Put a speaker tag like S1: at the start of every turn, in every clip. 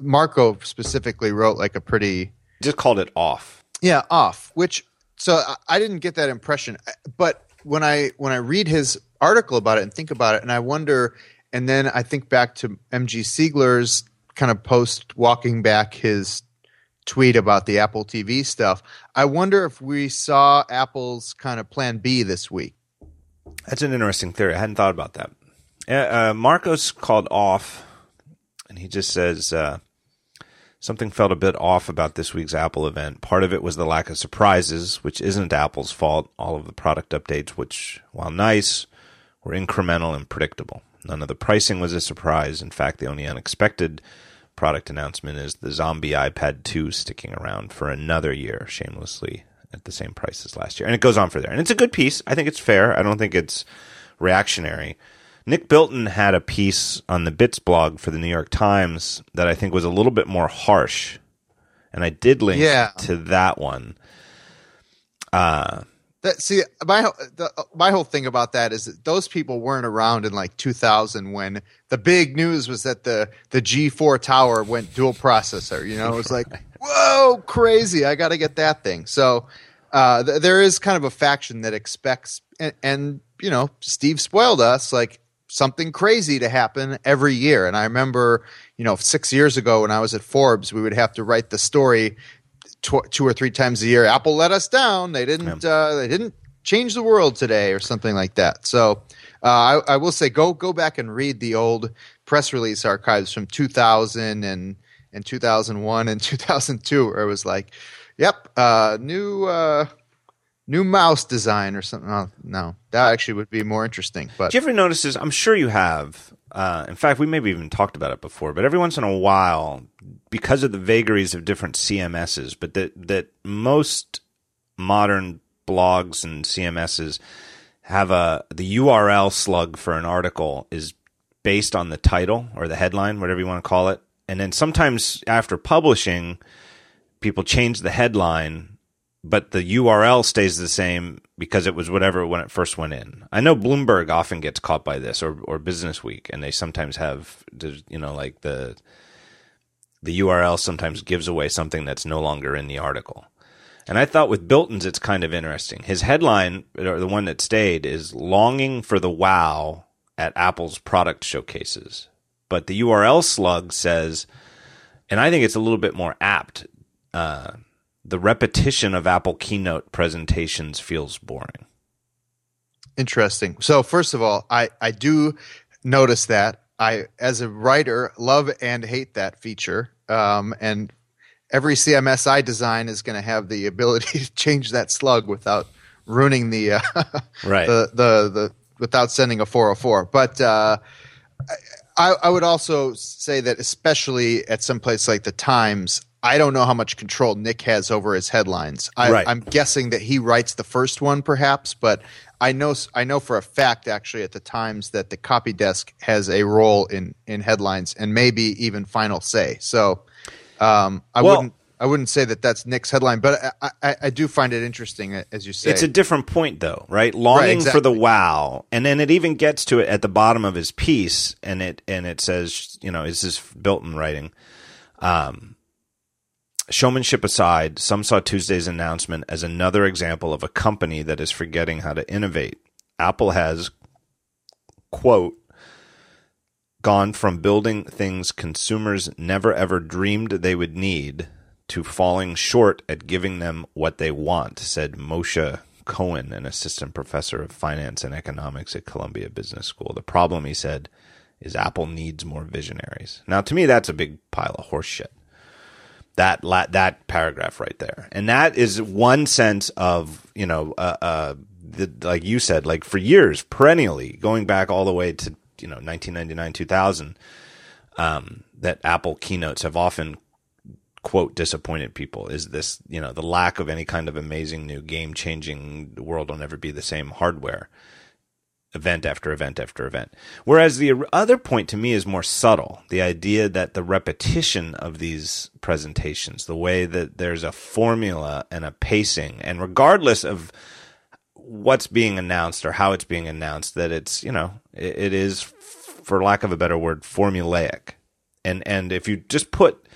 S1: Marco specifically wrote like a pretty
S2: Just called it off.
S1: yeah off, which so I, I didn't get that impression. But when I when I read his article about it and think about it, and I wonder, and then I think back to MG Siegler's kind of post walking back his tweet about the Apple TV stuff. I wonder if we saw Apple's kind of plan B this week.
S2: That's an interesting theory. I hadn't thought about that. Uh, uh, Marcos called off, and he just says uh, something felt a bit off about this week's Apple event. Part of it was the lack of surprises, which isn't Apple's fault. All of the product updates, which, while nice, were incremental and predictable. None of the pricing was a surprise. In fact, the only unexpected product announcement is the Zombie iPad 2 sticking around for another year, shamelessly at the same price as last year. And it goes on for there. And it's a good piece. I think it's fair. I don't think it's reactionary. Nick Bilton had a piece on the Bits blog for the New York Times that I think was a little bit more harsh. And I did link
S1: Yeah.
S2: to that one. Uh,
S1: That see my whole- the, my whole thing about that is that those people weren't around in like 2000 when the big news was that the the G4 tower went dual processor. You know, it was like whoa, crazy! I got to get that thing. So uh, th- there is kind of a faction that expects, and, and you know, Steve spoiled us like something crazy to happen every year. And I remember, you know, six years ago when I was at Forbes, we would have to write the story tw- two or three times a year. Apple let us down. They didn't. Uh, they didn't change the world today, or something like that. So uh, I, I will say, go go back and read the old press release archives from 2000 and and 2001 and 2002, where it was like, "Yep, uh, new." New mouse design or something. Oh, no, that actually would be more interesting. But
S2: Do you ever notice this? I'm sure you have. Uh, in fact, we maybe even talked about it before. But every once in a while, because of the vagaries of different CMSs, but that that most modern blogs and CMSs have a the URL slug for an article is based on the title or the headline, whatever you want to call it. And then sometimes after publishing, people change the headline but the URL stays the same because it was whatever when it first went in. I know Bloomberg often gets caught by this, or or Business Week, and they sometimes have, you know, like the the URL sometimes gives away something that's no longer in the article. And I thought with Bilton's, it's kind of interesting. His headline, or the one that stayed, is "Longing for the Wow at Apple's product showcases," but the URL slug says, and I think it's a little bit more apt. Uh, the repetition of Apple keynote presentations feels boring.
S1: Interesting. So first of all, I I do notice that I as a writer love and hate that feature. Um, and every CMS I design is going to have the ability to change that slug without ruining the uh,
S2: Right.
S1: the, the the without sending a 404. But uh, I, I would also say that, especially at some place like the Times, I don't know how much control Nick has over his headlines. I,
S2: Right.
S1: I'm guessing that he writes the first one, perhaps, but I know I know for a fact, actually, at the Times, that the copy desk has a role in in headlines and maybe even final say. So um, I
S2: Well-
S1: wouldn't. I wouldn't say that that's Nick's headline, but I, I, I do find it interesting, as you say.
S2: It's a different point, though, right? Longing for the wow, and then it even gets to it at the bottom of his piece, and it and it says, you know, is this Bilton writing? Um, showmanship aside, some saw Tuesday's announcement as another example of a company that is forgetting how to innovate. Apple has, quote, gone from building things consumers never ever dreamed they would need to falling short at giving them what they want, said Moshe Cohen, an assistant professor of finance and economics at Columbia Business School. The problem, he said, is Apple needs more visionaries. Now, to me, that's a big pile of horseshit. That la- that paragraph right there, and that is one sense of you know, uh, uh, the, like you said, like for years, perennially, going back all the way to you know 1999, 2000, um, that Apple keynotes have often quote disappointed people is this you know the lack of any kind of amazing new game changing world will never be the same hardware event after event after event. Whereas the other point to me is more subtle. The idea that the repetition of these presentations the way that there's a formula and a pacing and regardless of what's being announced or how it's being announced that it's you know it, it is for lack of a better word formulaic. And and if you just put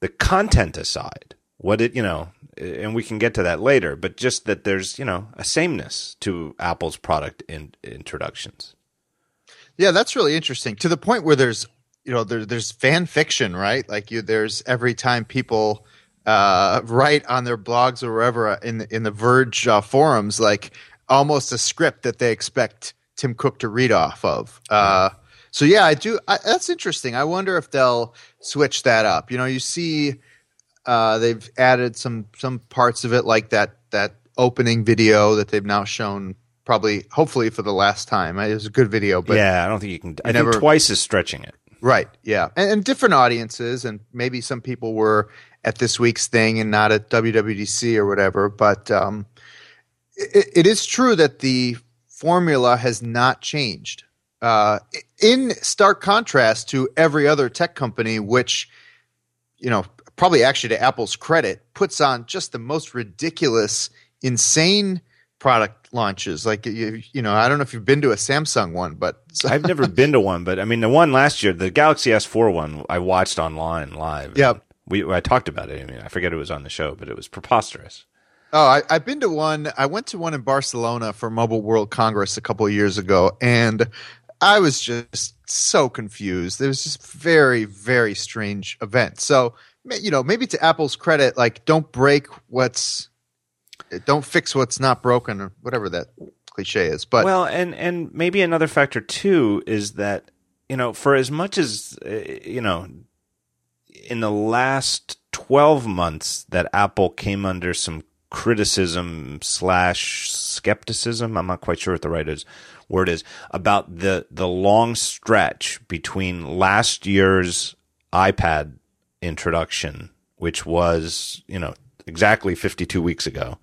S2: the content aside, what it you know, and we can get to that later, but just that there's you know a sameness to Apple's product in, introductions.
S1: Yeah, that's really interesting. To the point where there's you know there, there's fan fiction, right? Like you, there's every time people uh, write on their blogs or wherever uh, in the, in the Verge uh, forums, like almost a script that they expect Tim Cook to read off of. Uh, so yeah, I do. I, that's interesting. I wonder if they'll switch that up. You know, you see, uh, they've added some some parts of it, like that that opening video that they've now shown. Probably, hopefully, for the last time. It was a good video, but
S2: yeah, I don't think you can. I never, think twice is stretching it.
S1: Right. Yeah, and, and different audiences, and maybe some people were at this week's thing and not at WWDC or whatever. But um, it, it is true that the formula has not changed. Uh, in stark contrast to every other tech company, which, you know, probably actually to Apple's credit, puts on just the most ridiculous, insane product launches. Like you, you know, I don't know if you've been to a Samsung one, but
S2: I've never been to one. But I mean, the one last year, the Galaxy S4 one, I watched online live.
S1: Yeah,
S2: we I talked about it. I mean, I forget it was on the show, but it was preposterous.
S1: Oh, I, have been to one. I went to one in Barcelona for Mobile World Congress a couple of years ago, and I was just so confused. It was just very, very strange event. So, you know, maybe to Apple's credit, like don't break what's, don't fix what's not broken, or whatever that cliche is. But
S2: well, and and maybe another factor too is that you know, for as much as uh, you know, in the last 12 months that Apple came under some criticism slash skepticism. I'm not quite sure what the right is, word is about the, the long stretch between last year's iPad introduction, which was, you know, exactly 52 weeks ago,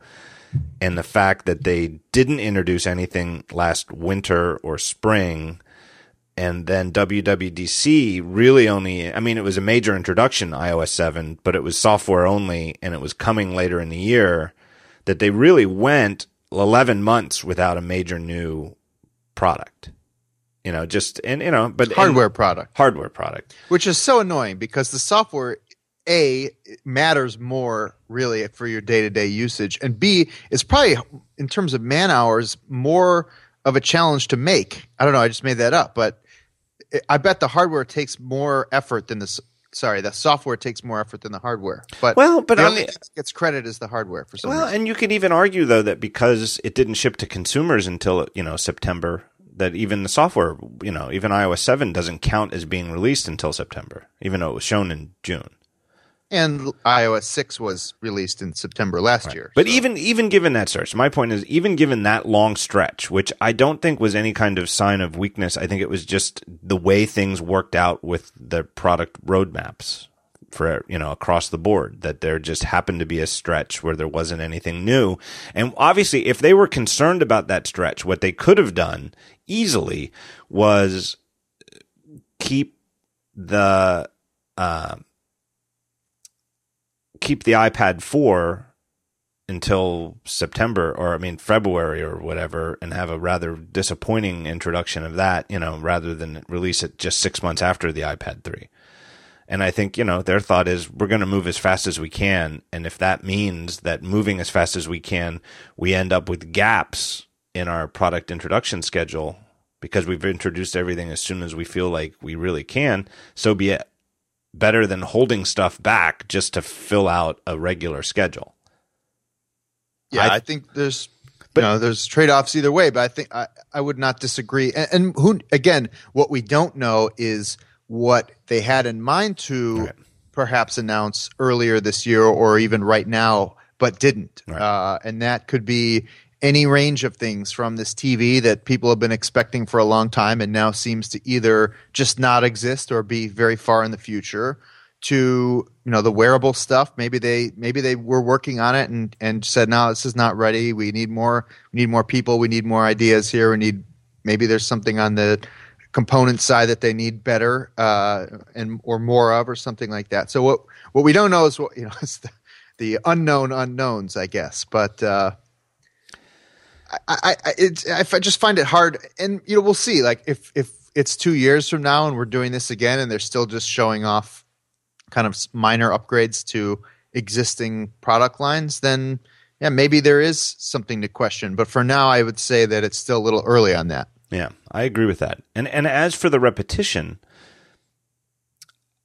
S2: and the fact that they didn't introduce anything last winter or spring and then WWDC really only, I mean, it was a major introduction, iOS 7, but it was software only and it was coming later in the year that they really went 11 months without a major new product. You know, just, and, you know, but
S1: hardware product.
S2: Hardware product.
S1: Which is so annoying because the software, A, matters more really for your day to day usage. And B, is probably, in terms of man hours, more of a challenge to make. I don't know. I just made that up, but I bet the hardware takes more effort than the sorry, the software takes more effort than the hardware. But
S2: well, but
S1: the only gets credit is the hardware for some
S2: well,
S1: reason.
S2: and you could even argue though that because it didn't ship to consumers until you know September, that even the software, you know, even iOS seven doesn't count as being released until September, even though it was shown in June
S1: and iOS 6 was released in September last right. year.
S2: But so. even even given that stretch, my point is even given that long stretch, which I don't think was any kind of sign of weakness, I think it was just the way things worked out with the product roadmaps for you know across the board that there just happened to be a stretch where there wasn't anything new. And obviously if they were concerned about that stretch, what they could have done easily was keep the uh, keep the iPad 4 until September or I mean February or whatever and have a rather disappointing introduction of that, you know, rather than release it just 6 months after the iPad 3. And I think, you know, their thought is we're going to move as fast as we can and if that means that moving as fast as we can, we end up with gaps in our product introduction schedule because we've introduced everything as soon as we feel like we really can, so be it better than holding stuff back just to fill out a regular schedule.
S1: Yeah, I, I think there's but, you know, there's trade offs either way, but I think I, I would not disagree. And, and, who again, what we don't know is what they had in mind to right. perhaps announce earlier this year or even right now, but didn't. Right. Uh, and that could be any range of things from this TV that people have been expecting for a long time and now seems to either just not exist or be very far in the future to you know the wearable stuff. Maybe they maybe they were working on it and and said no this is not ready. We need more we need more people. We need more ideas here. We need maybe there's something on the component side that they need better uh, and or more of or something like that. So what what we don't know is what you know is the, the unknown unknowns i guess. But uh, I, I, I, I just find it hard, and you know, we'll see. Like if if it's two years from now and we're doing this again and they're still just showing off kind of minor upgrades to existing product lines, then yeah, maybe there is something to question. But for now, I would say that it's still a little early on that.
S2: Yeah, I agree with that. And and as for the repetition,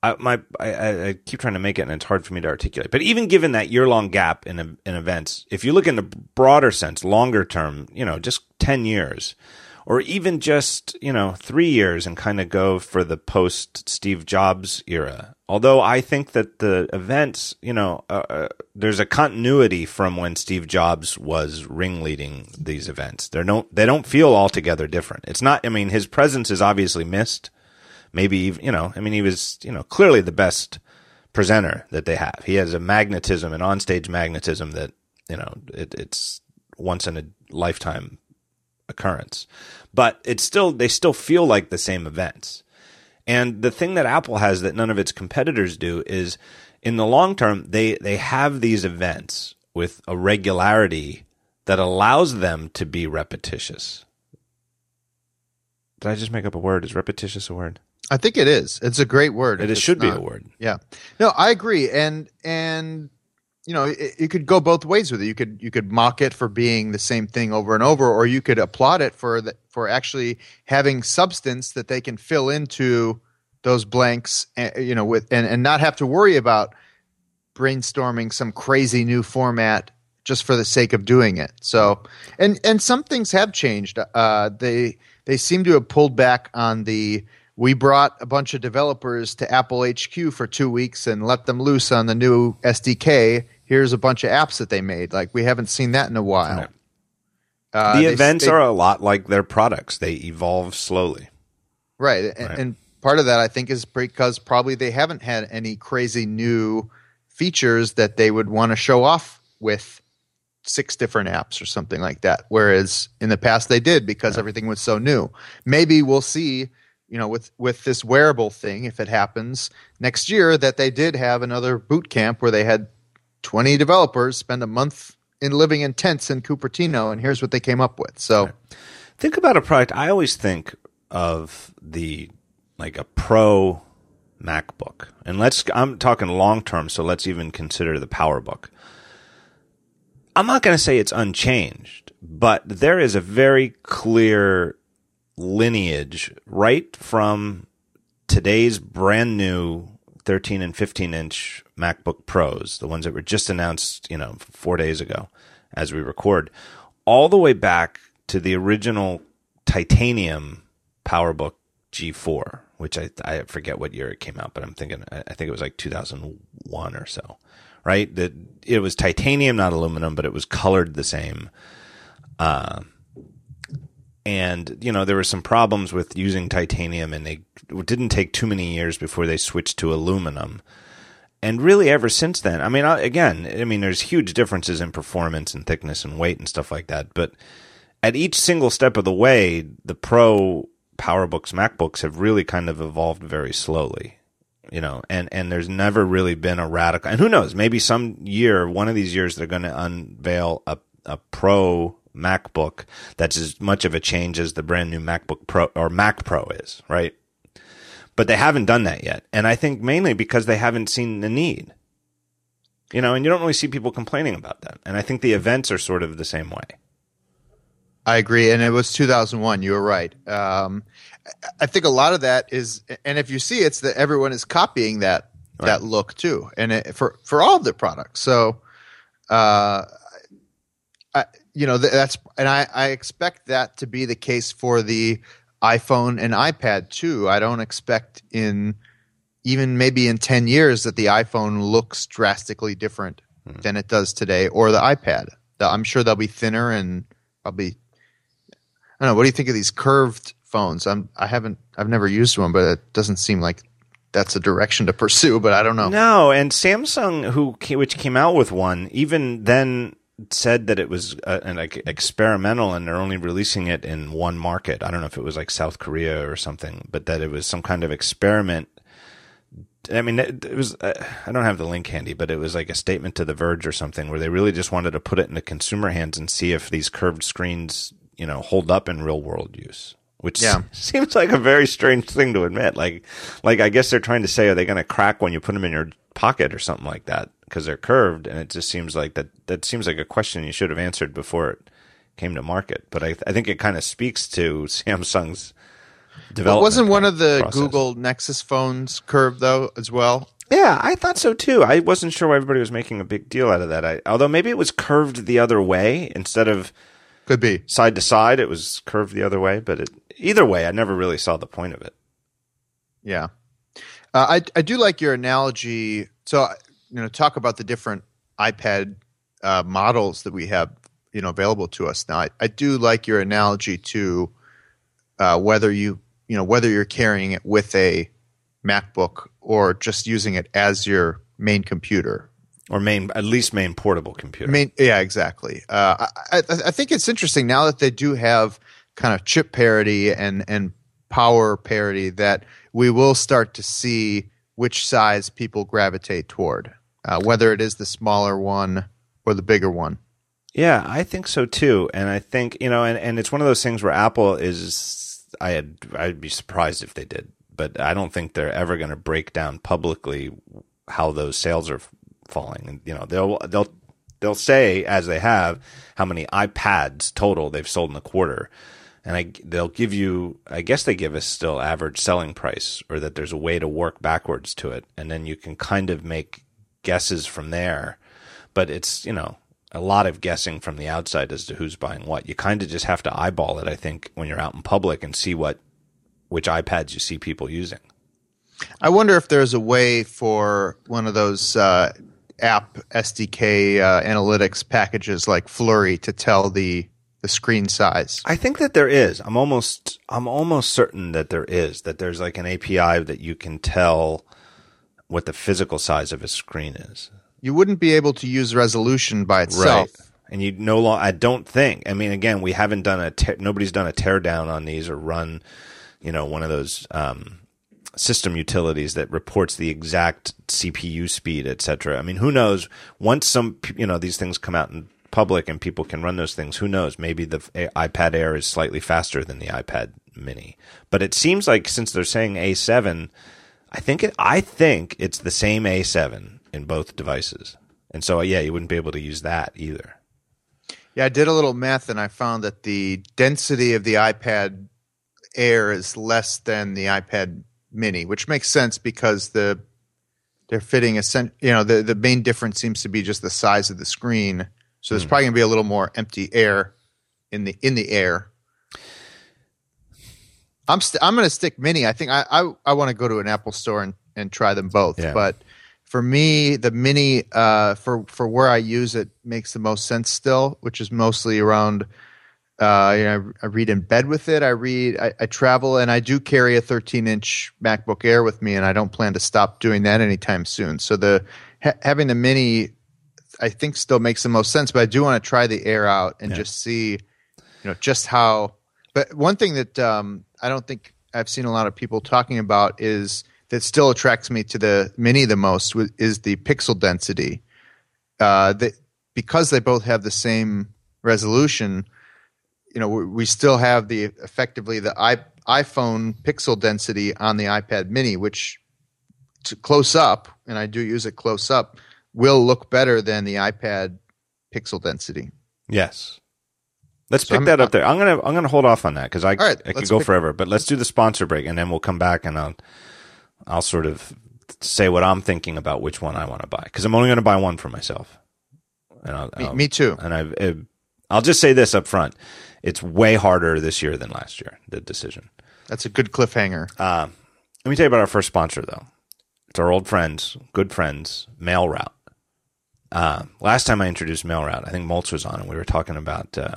S2: I, my I, I, keep trying to make it, and it's hard for me to articulate. But even given that year long gap in in events, if you look in the broader sense, longer term, you know, just ten years, or even just you know three years, and kind of go for the post Steve Jobs era. Although I think that the events, you know, uh, uh, there's a continuity from when Steve Jobs was ringleading these events. They don't they don't feel altogether different. It's not. I mean, his presence is obviously missed maybe even, you know, I mean, he was you know clearly the best presenter that they have. He has a magnetism, an onstage magnetism that you know it, it's once in a lifetime occurrence. But it's still they still feel like the same events. And the thing that Apple has that none of its competitors do is in the long term they they have these events with a regularity that allows them to be repetitious. Did I just make up a word? Is repetitious a word?
S1: I think it is. It's a great word.
S2: It should not. be a word.
S1: Yeah. No, I agree. And and you know, it, it, could go both ways with it. You could you could mock it for being the same thing over and over, or you could applaud it for the, for actually having substance that they can fill into those blanks. Eh, you know, with and and not have to worry about brainstorming some crazy new format just for the sake of doing it. So, and and some things have changed. Uh, they they seem to have pulled back on the we brought a bunch of developers to Apple HQ for two weeks and let them loose on the new SDK. Here's a bunch of apps that they made. Like we haven't seen that in a while. Right.
S2: Uh, the they, events they, are a lot like their products; they evolve slowly.
S1: Right. right, and, and part of that I think is because probably they haven't had any crazy new features that they would want to show off with six different apps or something like that. Whereas in the past they did because everything was so new. Maybe we'll see you know, with with this wearable thing, if it happens next year, that they did have another boot camp where they had 20 developers spend a month in living in tents in Cupertino, and here's what they came up with. So,
S2: think about a product. I always think of the like a pro MacBook, and let's. I'm talking long term, so let's even consider the PowerBook. I'm not going to say it's unchanged, but there is a very clear lineage right from today's brand new 13 and 15 inch MacBook Pros, the ones that were just announced, you know, four days ago as we record, all the way back to the original titanium PowerBook G4, which I, I forget what year it came out, but I'm thinking, I think it was like 2001 or so, right? That it was titanium, not aluminum, but it was colored the same. Uh, and you know there were some problems with using titanium and they didn't take too many years before they switched to aluminum. And really ever since then i mean again i mean there's huge differences in performance and thickness and weight and stuff like that but at each single step of the way the pro powerbooks macbooks have really kind of evolved very slowly you know and and there's never really been a radical and who knows maybe some year one of these years they're going to unveil a a pro MacBook that's as much of a change as the brand new MacBook Pro or Mac Pro is, right? But they haven't done that yet. And I think mainly because they haven't seen the need. You know, and you don't really see people complaining about that. And I think the events are sort of the same way.
S1: I agree. And it was 2001. You were right. Um, I think a lot of that is, and if you see, it's that everyone is copying that right. that look too, and it, for for all of their products. So, uh, I, you know that's and I, I expect that to be the case for the iphone and ipad too. I don't expect in even maybe in 10 years that the iphone looks drastically different hmm. than it does today or the ipad. I'm sure they'll be thinner and probably i don't know what do you think of these curved phones? I'm i haven't i've never used one but it doesn't seem like that's a direction to pursue but i don't know.
S2: No and samsung who which came out with one even then said that it was uh, an like experimental and they're only releasing it in one market. I don't know if it was like South Korea or something, but that it was some kind of experiment. I mean, it, it was, uh, I don't have the link handy, but it was like a statement to The Verge or something where they really just wanted to put it in the consumer hands and see if these curved screens, you know, hold up in real world use which
S1: Yeah.
S2: seems like a very strange thing to admit. Like, like I guess they're trying to say, are they going to crack when you put them in your pocket or something like that because they're curved? And it just seems like that. That seems like a question you should have answered before it came to market. But I, I think it kind of speaks to Samsung's development.
S1: wasn't one of the
S2: process.
S1: Google Nexus phones curved though as well?
S2: Yeah, I thought so too. I wasn't sure why everybody was making a big deal out of that. I, although maybe it was curved the other way instead of
S1: Could be.
S2: side to side. It was curved the other way, but it, either way, I never really saw the point of it.
S1: Yeah, uh, I I do like your analogy. So you know, talk about the different iPad uh, models that we have you know available to us now. I, I do like your analogy to uh, whether you you know whether you're carrying it with a MacBook or just using it as your main computer.
S2: Or main, at least main portable computer.
S1: Main, yeah, exactly. Uh, I, I, I think it's interesting now that they do have kind of chip parity and and power parity that we will start to see which size people gravitate toward, uh, whether it is the smaller one or the bigger one.
S2: Yeah, I think so too. And I think, you know, and, and it's one of those things where Apple is I had I'd be surprised if they did, but I don't think they're ever going to break down publicly how those sales are falling. And you know, they'll they'll they'll say as they have how many iPads total they've sold in the quarter. And I, they'll give you, I guess they give us still average selling price, or that there's a way to work backwards to it, and then you can kind of make guesses from there. But it's you know a lot of guessing from the outside as to who's buying what. You kind of just have to eyeball it, I think, when you're out in public and see what which iPads you see people using.
S1: I wonder if there's a way for one of those uh, app SDK uh, analytics packages like Flurry to tell the the screen size.
S2: I think that there is. I'm almost I'm almost certain that there is that there's like an API that you can tell what the physical size of a screen is.
S1: You wouldn't be able to use resolution by itself. Right.
S2: And you no longer, I don't think, I mean, again, we haven't done a, te- nobody's done a teardown on these or run, you know, one of those, um, system utilities that reports the exact CPU speed, et cetera. I mean, who knows? Once some, you know, these things come out in public and people can run those things, who knows? Maybe the iPad Air is slightly faster than the iPad Mini. But it seems like since they're saying A7, I think it, I think it's the same A7 in both devices. And so, yeah, you wouldn't be able to use that either.
S1: Yeah, I did a little math and I found that the density of the iPad Air is less than the iPad Mini, which makes sense because the they're fitting a you know the the main difference seems to be just the size of the screen. So there's probably going to be a little more empty air in the in the air. I'm st- I'm going to stick Mini. I think I I, I want to go to an Apple store and, and try them both.
S2: Yeah.
S1: But for me, the Mini uh, for for where I use it makes the most sense still, which is mostly around. Uh, you know, I, I read in bed with it. I read. I, I travel, and I do carry a 13 inch MacBook Air with me, and I don't plan to stop doing that anytime soon. So the ha- having the Mini, I think, still makes the most sense. But I do want to try the Air out and
S2: Yeah.
S1: just see, you know, just how. But one thing that um, I don't think I've seen a lot of people talking about is that still attracts me to the Mini the most is the pixel density. Uh, that because they both have the same resolution, you know, we, we still have the effectively the i iPhone pixel density on the iPad Mini, which to close up, and I do use it close up, will look better than the iPad pixel density.
S2: Yes. Let's
S1: So
S2: pick
S1: I'm-
S2: that up there. I'm gonna I'm gonna hold off on that because I
S1: right,
S2: I could go forever. But let's do the sponsor break and then we'll come back and I'll I'll sort of say what I'm thinking about which one I want to buy because I'm only going to buy one for myself. And I'll,
S1: Me,
S2: I'll-
S1: me too.
S2: And I've uh, I'll just say this up front: it's way harder this year than last year. The decision.
S1: That's a good cliffhanger.
S2: Uh, let me tell you about our first sponsor, though. It's our old friends, good friends, MailRoute. Uh, last time I introduced MailRoute, I think Moltz was on, and we were talking about uh,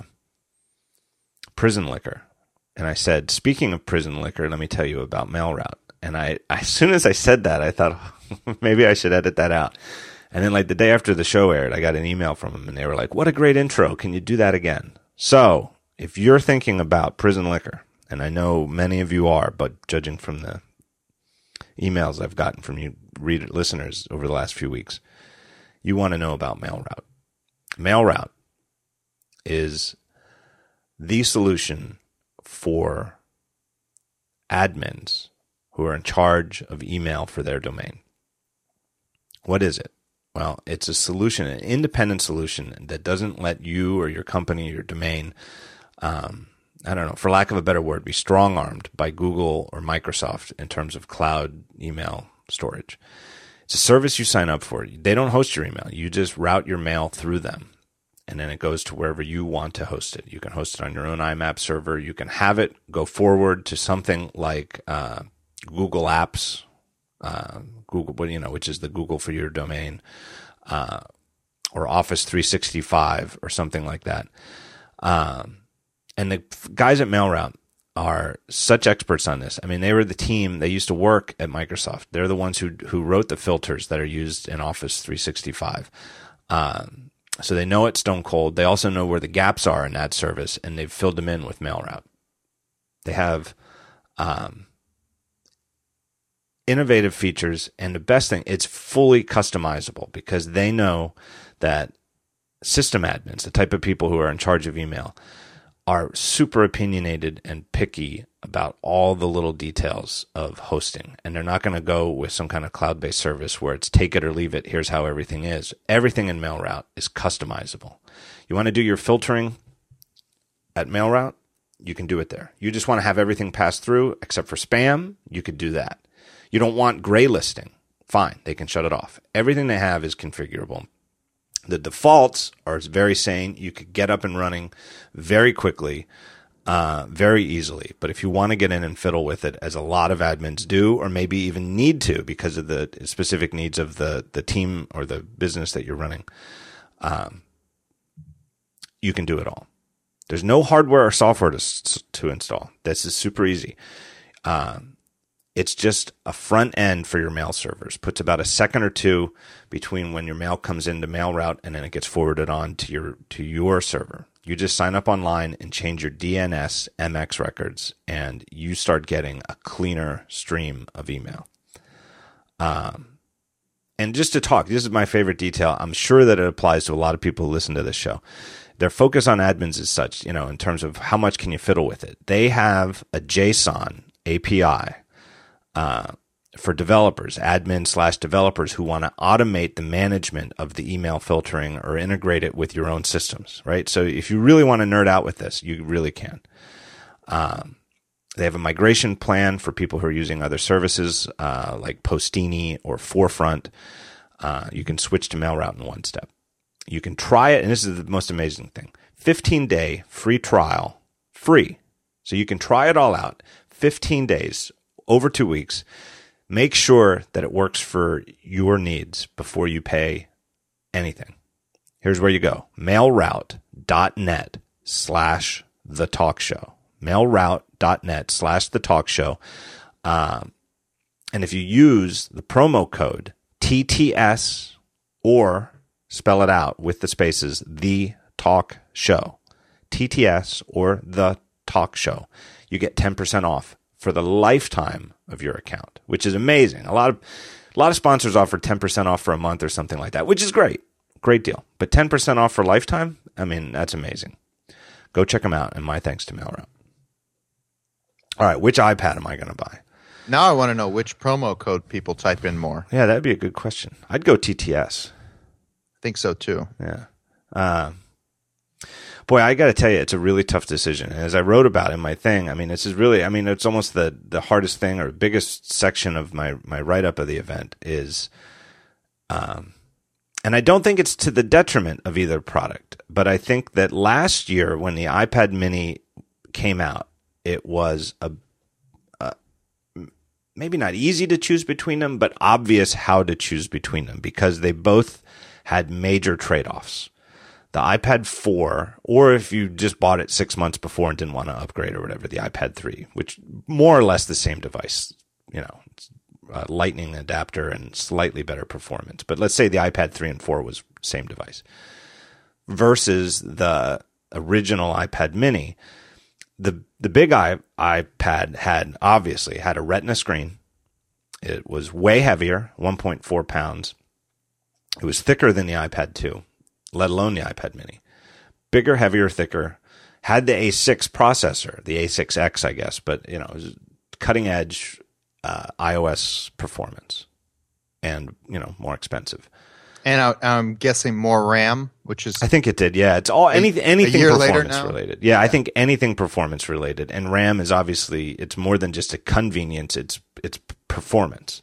S2: prison liquor. And I said, speaking of prison liquor, let me tell you about MailRoute. And I, as soon as I said that, I thought maybe I should edit that out. And then, like the day after the show aired, I got an email from them, and they were like, "What a great intro! Can you do that again?" So, if you're thinking about prison liquor, and I know many of you are, but judging from the emails I've gotten from you reader listeners over the last few weeks, you want to know about MailRoute. MailRoute is the solution for admins who are in charge of email for their domain. What is it? Well, it's a solution, an independent solution that doesn't let you or your company, or your domain, um, I don't know, for lack of a better word, be strong armed by Google or Microsoft in terms of cloud email storage. It's a service you sign up for. They don't host your email. You just route your mail through them. And then it goes to wherever you want to host it. You can host it on your own IMAP server. You can have it go forward to something like uh, Google Apps, uh, Google, you know, which is the Google for your domain, uh, or Office 365 or something like that. Um, and the guys at MailRoute are such experts on this. I mean, they were the team. They used to work at Microsoft. They're the ones who who wrote the filters that are used in Office 365. Um, so they know it stone cold. They also know where the gaps are in that service, and they've filled them in with MailRoute. They have um, innovative features, and the best thing, it's fully customizable because they know that system admins, the type of people who are in charge of email, are super opinionated and picky about all the little details of hosting. And they're not going to go with some kind of cloud based service where it's take it or leave it. Here's how everything is. Everything in MailRoute is customizable. You want to do your filtering at MailRoute? You can do it there. You just want to have everything pass through except for spam? You could do that. You don't want gray listing? Fine, they can shut it off. Everything they have is configurable. The defaults are very sane. You could get up and running very quickly, uh, very easily. But if you want to get in and fiddle with it, as a lot of admins do, or maybe even need to because of the specific needs of the, the team or the business that you're running, um, you can do it all. There's no hardware or software to, to install. This is super easy. Um, it's just a front end for your mail servers. Puts about a second or two between when your mail comes into mail route and then it gets forwarded on to your to your server. You just sign up online and change your DNS MX records, and you start getting a cleaner stream of email. Um, and just to talk, this is my favorite detail. I'm sure that it applies to a lot of people who listen to this show. Their focus on admins is such, you know, in terms of how much can you fiddle with it. They have a JSON API uh, for developers, admin slash developers who want to automate the management of the email filtering or integrate it with your own systems, right? So if you really want to nerd out with this, you really can. Um, they have a migration plan for people who are using other services uh, like Postini or Forefront. Uh, you can switch to MailRoute in one step. You can try it, and this is the most amazing thing 15 day free trial, free. So you can try it all out. 15 days over two weeks. Make sure that it works for your needs before you pay anything. Here's where you go mailroute.net slash the talk show. Mailroute.net slash the talk show. Um, and if you use the promo code TTS or spell it out with the spaces, the talk show, TTS or the talk show, you get 10% off for the lifetime of your account, which is amazing. A lot of a lot of sponsors offer 10% off for a month or something like that, which is great. Great deal. But 10% off for lifetime? I mean, that's amazing. Go check them out and my thanks to MailRoute. All right, which iPad am I going to buy?
S1: Now I want to know which promo code people type in more.
S2: Yeah, that'd be a good question. I'd go TTS.
S1: I think so too.
S2: Yeah. Uh, boy, I got to tell you, it's a really tough decision. As I wrote about in my thing, I mean, this is really, I mean, it's almost the the hardest thing or biggest section of my my write up of the event is, um, and I don't think it's to the detriment of either product, but I think that last year when the iPad Mini came out, it was a, a maybe not easy to choose between them, but obvious how to choose between them because they both had major trade offs the iPad 4, or if you just bought it six months before and didn't want to upgrade or whatever, the iPad 3, which more or less the same device, you know, lightning adapter and slightly better performance. But let's say the iPad 3 and 4 was same device versus the original iPad mini. The the big I, iPad had obviously had a retina screen. It was way heavier, 1.4 pounds. It was thicker than the iPad 2 let alone the iPad mini. Bigger, heavier, thicker. Had the A6 processor, the A6X, I guess, but you know, cutting edge uh, iOS performance, and you know more expensive.
S1: And I, I'm guessing more RAM, which is
S2: I think it did. Yeah, it's all anything anything performance related. Yeah, I think anything performance related, and RAM is obviously it's more than just a convenience. It's it's performance.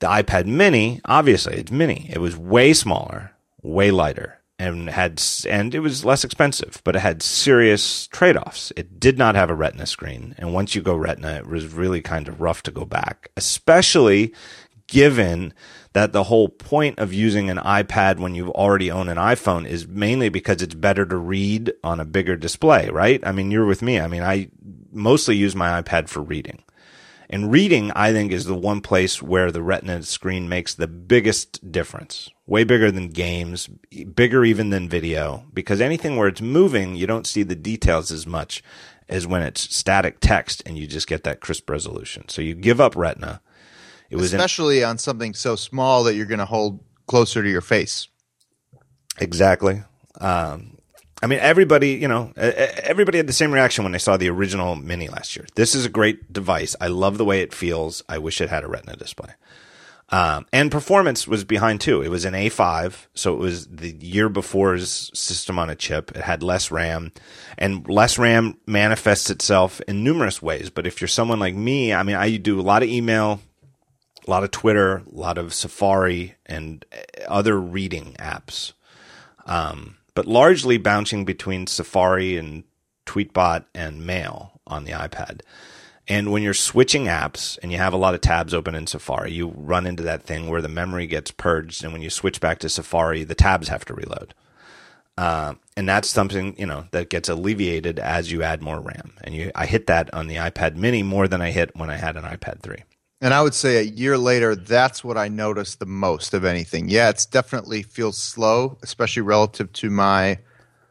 S2: The iPad Mini, obviously, it's mini. It was way smaller, way lighter, and had and it was less expensive, but it had serious trade offs. It did not have a Retina screen, and once you go Retina, it was really kind of rough to go back, especially given that the whole point of using an iPad when you already own an iPhone is mainly because it's better to read on a bigger display, right? I mean, you're with me. I mean, I mostly use my iPad for reading. And reading, I think, is the one place where the Retina screen makes the biggest difference. Way bigger than games, bigger even than video, because anything where it's moving, you don't see the details as much as when it's static text and you just get that crisp resolution. So you give up Retina. It was
S1: especially on something so small that you're going to hold closer to your face.
S2: Exactly. Um, I mean, everybody, you know, everybody had the same reaction when they saw the original Mini last year. This is a great device. I love the way it feels. I wish it had a Retina display. Um, and performance was behind too. It was an A5, so it was the year before's system on a chip. It had less RAM, and less RAM manifests itself in numerous ways. But if you're someone like me, I mean, I do a lot of email, a lot of Twitter, a lot of Safari, and uh, other reading apps. Um, but largely bouncing between Safari and Tweetbot and Mail on the iPad. And when you're switching apps and you have a lot of tabs open in Safari, you run into that thing where the memory gets purged, and when you switch back to Safari, the tabs have to reload. Uh, and that's something you know that gets alleviated as you add more RAM. And you, I hit that on the iPad Mini more than I hit when I had an iPad 3.
S1: And I would say a year later, that's what I noticed the most of anything. Yeah, it's definitely feels slow, especially relative to my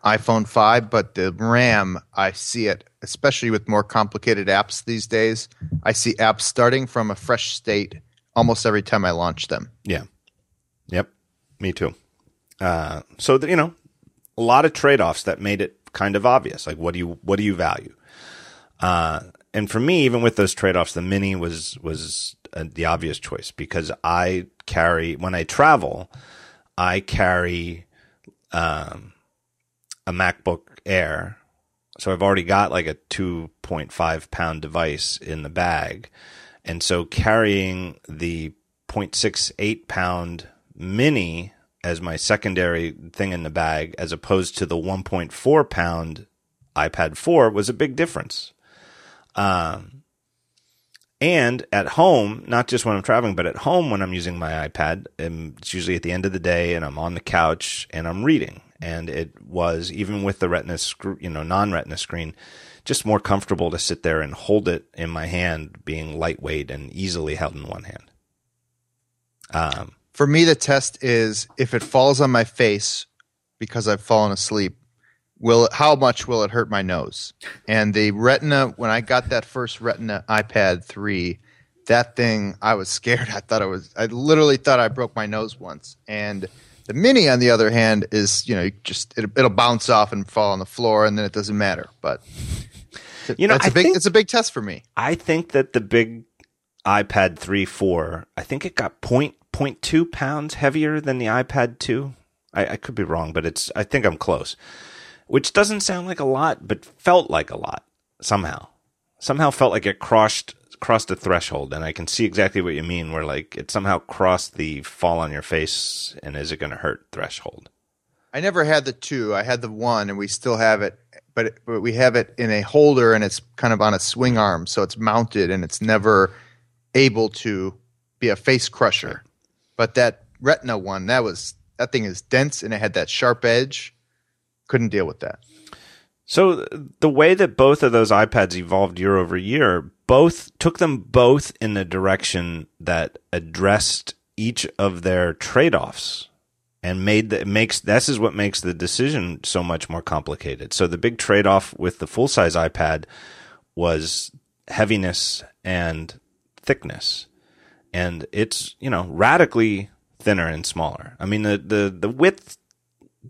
S1: iPhone 5, but the RAM, I see it, especially with more complicated apps these days. I see apps starting from a fresh state almost every time I launch them.
S2: Yeah. Yep. Me too. Uh, so you know, a lot of trade offs that made it kind of obvious. Like, what do you what do you value? Uh, and for me, even with those trade offs, the Mini was was uh, the obvious choice because I carry when I travel, I carry um, a MacBook Air. So I've already got like a 2.5 pound device in the bag. And so carrying the 0.68 pound mini as my secondary thing in the bag, as opposed to the 1.4 pound iPad 4, was a big difference. Um, and at home, not just when I'm traveling, but at home when I'm using my iPad, um, it's usually at the end of the day, and I'm on the couch and I'm reading. And it was even with the Retina, you know, non-Retina screen, just more comfortable to sit there and hold it in my hand, being lightweight and easily held in one hand. Um,
S1: For me, the test is if it falls on my face because I've fallen asleep, will it, how much will it hurt my nose? And the Retina, when I got that first Retina iPad three, that thing I was scared. I thought I was, I literally thought I broke my nose once. And the Mini, on the other hand, is you know just it, it'll bounce off and fall on the floor, and then it doesn't matter. But
S2: You know,
S1: it's a big it's a big test for me.
S2: I think that the big iPad 3 4, I think it got point point two pounds heavier than the iPad 2. I, I could be wrong, but it's I think I'm close. Which doesn't sound like a lot, but felt like a lot somehow. Somehow felt like it crossed crossed a threshold, and I can see exactly what you mean. Where like it somehow crossed the fall on your face, and is it going to hurt threshold?
S1: I never had the two. I had the one, and we still have it, but but we have it in a holder, and it's kind of on a swing arm, so it's mounted, and it's never able to be a face crusher. But that Retina one, that was that thing is dense, and it had that sharp edge. Couldn't deal with that.
S2: So the way that both of those iPads evolved year over year, both took them both in the direction that addressed each of their trade-offs and made the makes this is what makes the decision so much more complicated. So the big trade-off with the full-size iPad was heaviness and thickness. And it's, you know, radically thinner and smaller. I mean the the the width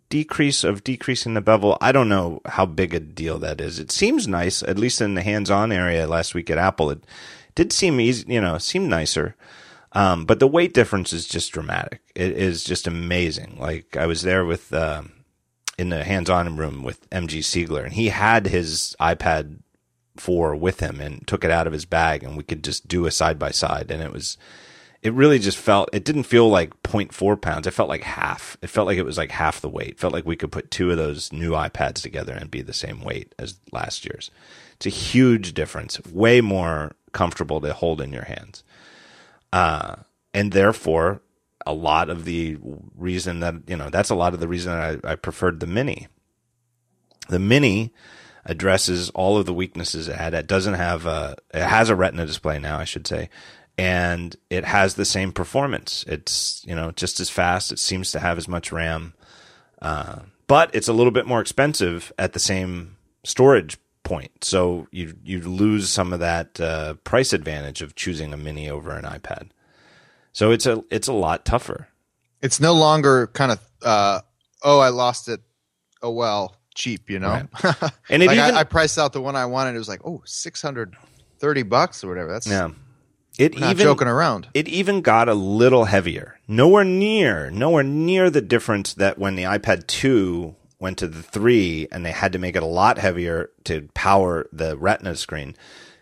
S2: decrease of decreasing the bevel, I don't know how big a deal that is. It seems nice, at least in the hands-on area last week at Apple. It Did seem easy, you know, seemed nicer. Um, but the weight difference is just dramatic. It is just amazing. Like I was there with, uh, in the hands-on room with MG Siegler and he had his iPad 4 with him and took it out of his bag and we could just do a side by side. And it was, it really just felt, it didn't feel like 0.4 pounds. It felt like half. It felt like it was like half the weight. It felt like we could put two of those new iPads together and be the same weight as last year's. It's a huge difference. Way more comfortable to hold in your hands. Uh, and therefore, a lot of the reason that, you know, that's a lot of the reason I, I preferred the Mini. The Mini addresses all of the weaknesses it had. It doesn't have a, it has a retina display now, I should say, and it has the same performance. It's, you know, just as fast. It seems to have as much RAM, uh, but it's a little bit more expensive at the same storage point. So you you lose some of that uh, price advantage of choosing a mini over an iPad. So it's a it's a lot tougher.
S1: It's no longer kind of uh, oh I lost it. Oh well, cheap, you know.
S2: Right. And it
S1: like
S2: even
S1: I, I priced out the one I wanted. It was like oh 630 bucks or whatever. That's
S2: yeah. It
S1: not
S2: even
S1: joking around.
S2: it even got a little heavier. Nowhere near, nowhere near the difference that when the iPad 2 went to the 3 and they had to make it a lot heavier to power the Retina screen.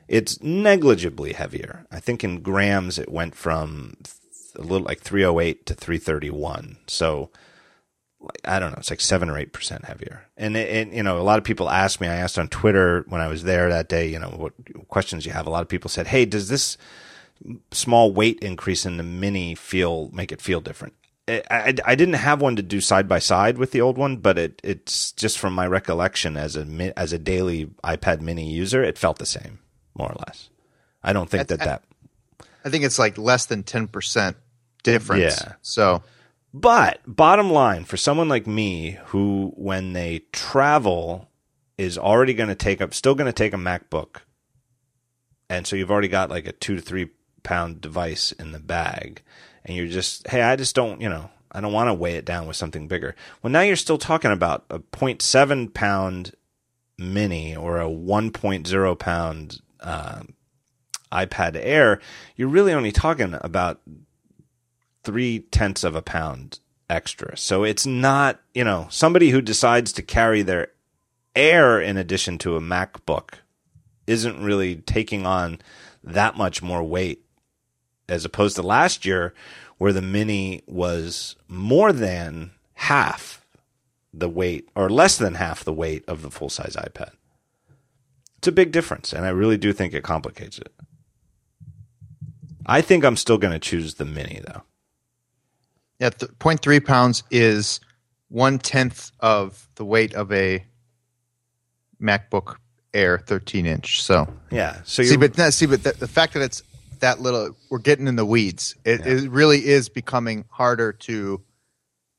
S2: It's negligibly heavier. I think in grams it went from a little like 308 to 331. So I don't know, it's like 7 or 8% heavier. And it, it, you know, a lot of people asked me, I asked on Twitter when I was there that day, you know, what questions you have. A lot of people said, "Hey, does this small weight increase in the mini feel make it feel different. I, I, I didn't have one to do side by side with the old one, but it it's just from my recollection as a as a daily iPad Mini user, it felt the same more or less. I don't think that that.
S1: I think it's like less than 10% difference.
S2: Yeah.
S1: So
S2: But bottom line, for someone like me who, when they travel, is already going to take up, still going to take a MacBook, and so you've already got like a two to three pound device in the bag, and you're just, hey, I just don't, you know, I don't want to weigh it down with something bigger. Well, now you're still talking about a 0.7 pound mini or a 1.0 pound uh, iPad Air. You're really only talking about three tenths of a pound extra. So it's not, you know, somebody who decides to carry their Air in addition to a MacBook isn't really taking on that much more weight as opposed to last year where the mini was more than half the weight or less than half the weight of the full size iPad. It's a big difference and I really do think it complicates it. I think I'm still going to choose the mini though.
S1: yeah, th- 0.3 pounds is one tenth of the weight of a MacBook Air 13 inch. So
S2: Yeah. So
S1: see, but see, but the, the fact that it's that little, we're getting in the weeds. It, it really is becoming harder to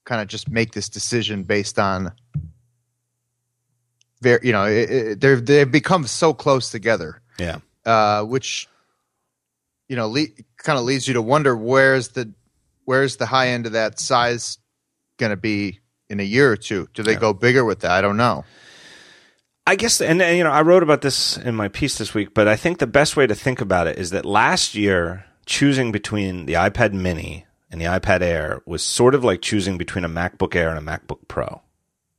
S1: kind of just make this decision based on. Very, you know, it, it, they've become so close together,
S2: yeah.
S1: uh, which you know le- kind of leads you to wonder where's the where's the high end of that size going to be in a year or two? Do they
S2: Yeah.
S1: go bigger with that? I don't know.
S2: I guess, and, and you know, I wrote about this in my piece this week, but I think the best way to think about it is that last year, choosing between the iPad Mini and the iPad Air was sort of like choosing between a MacBook Air and a MacBook Pro,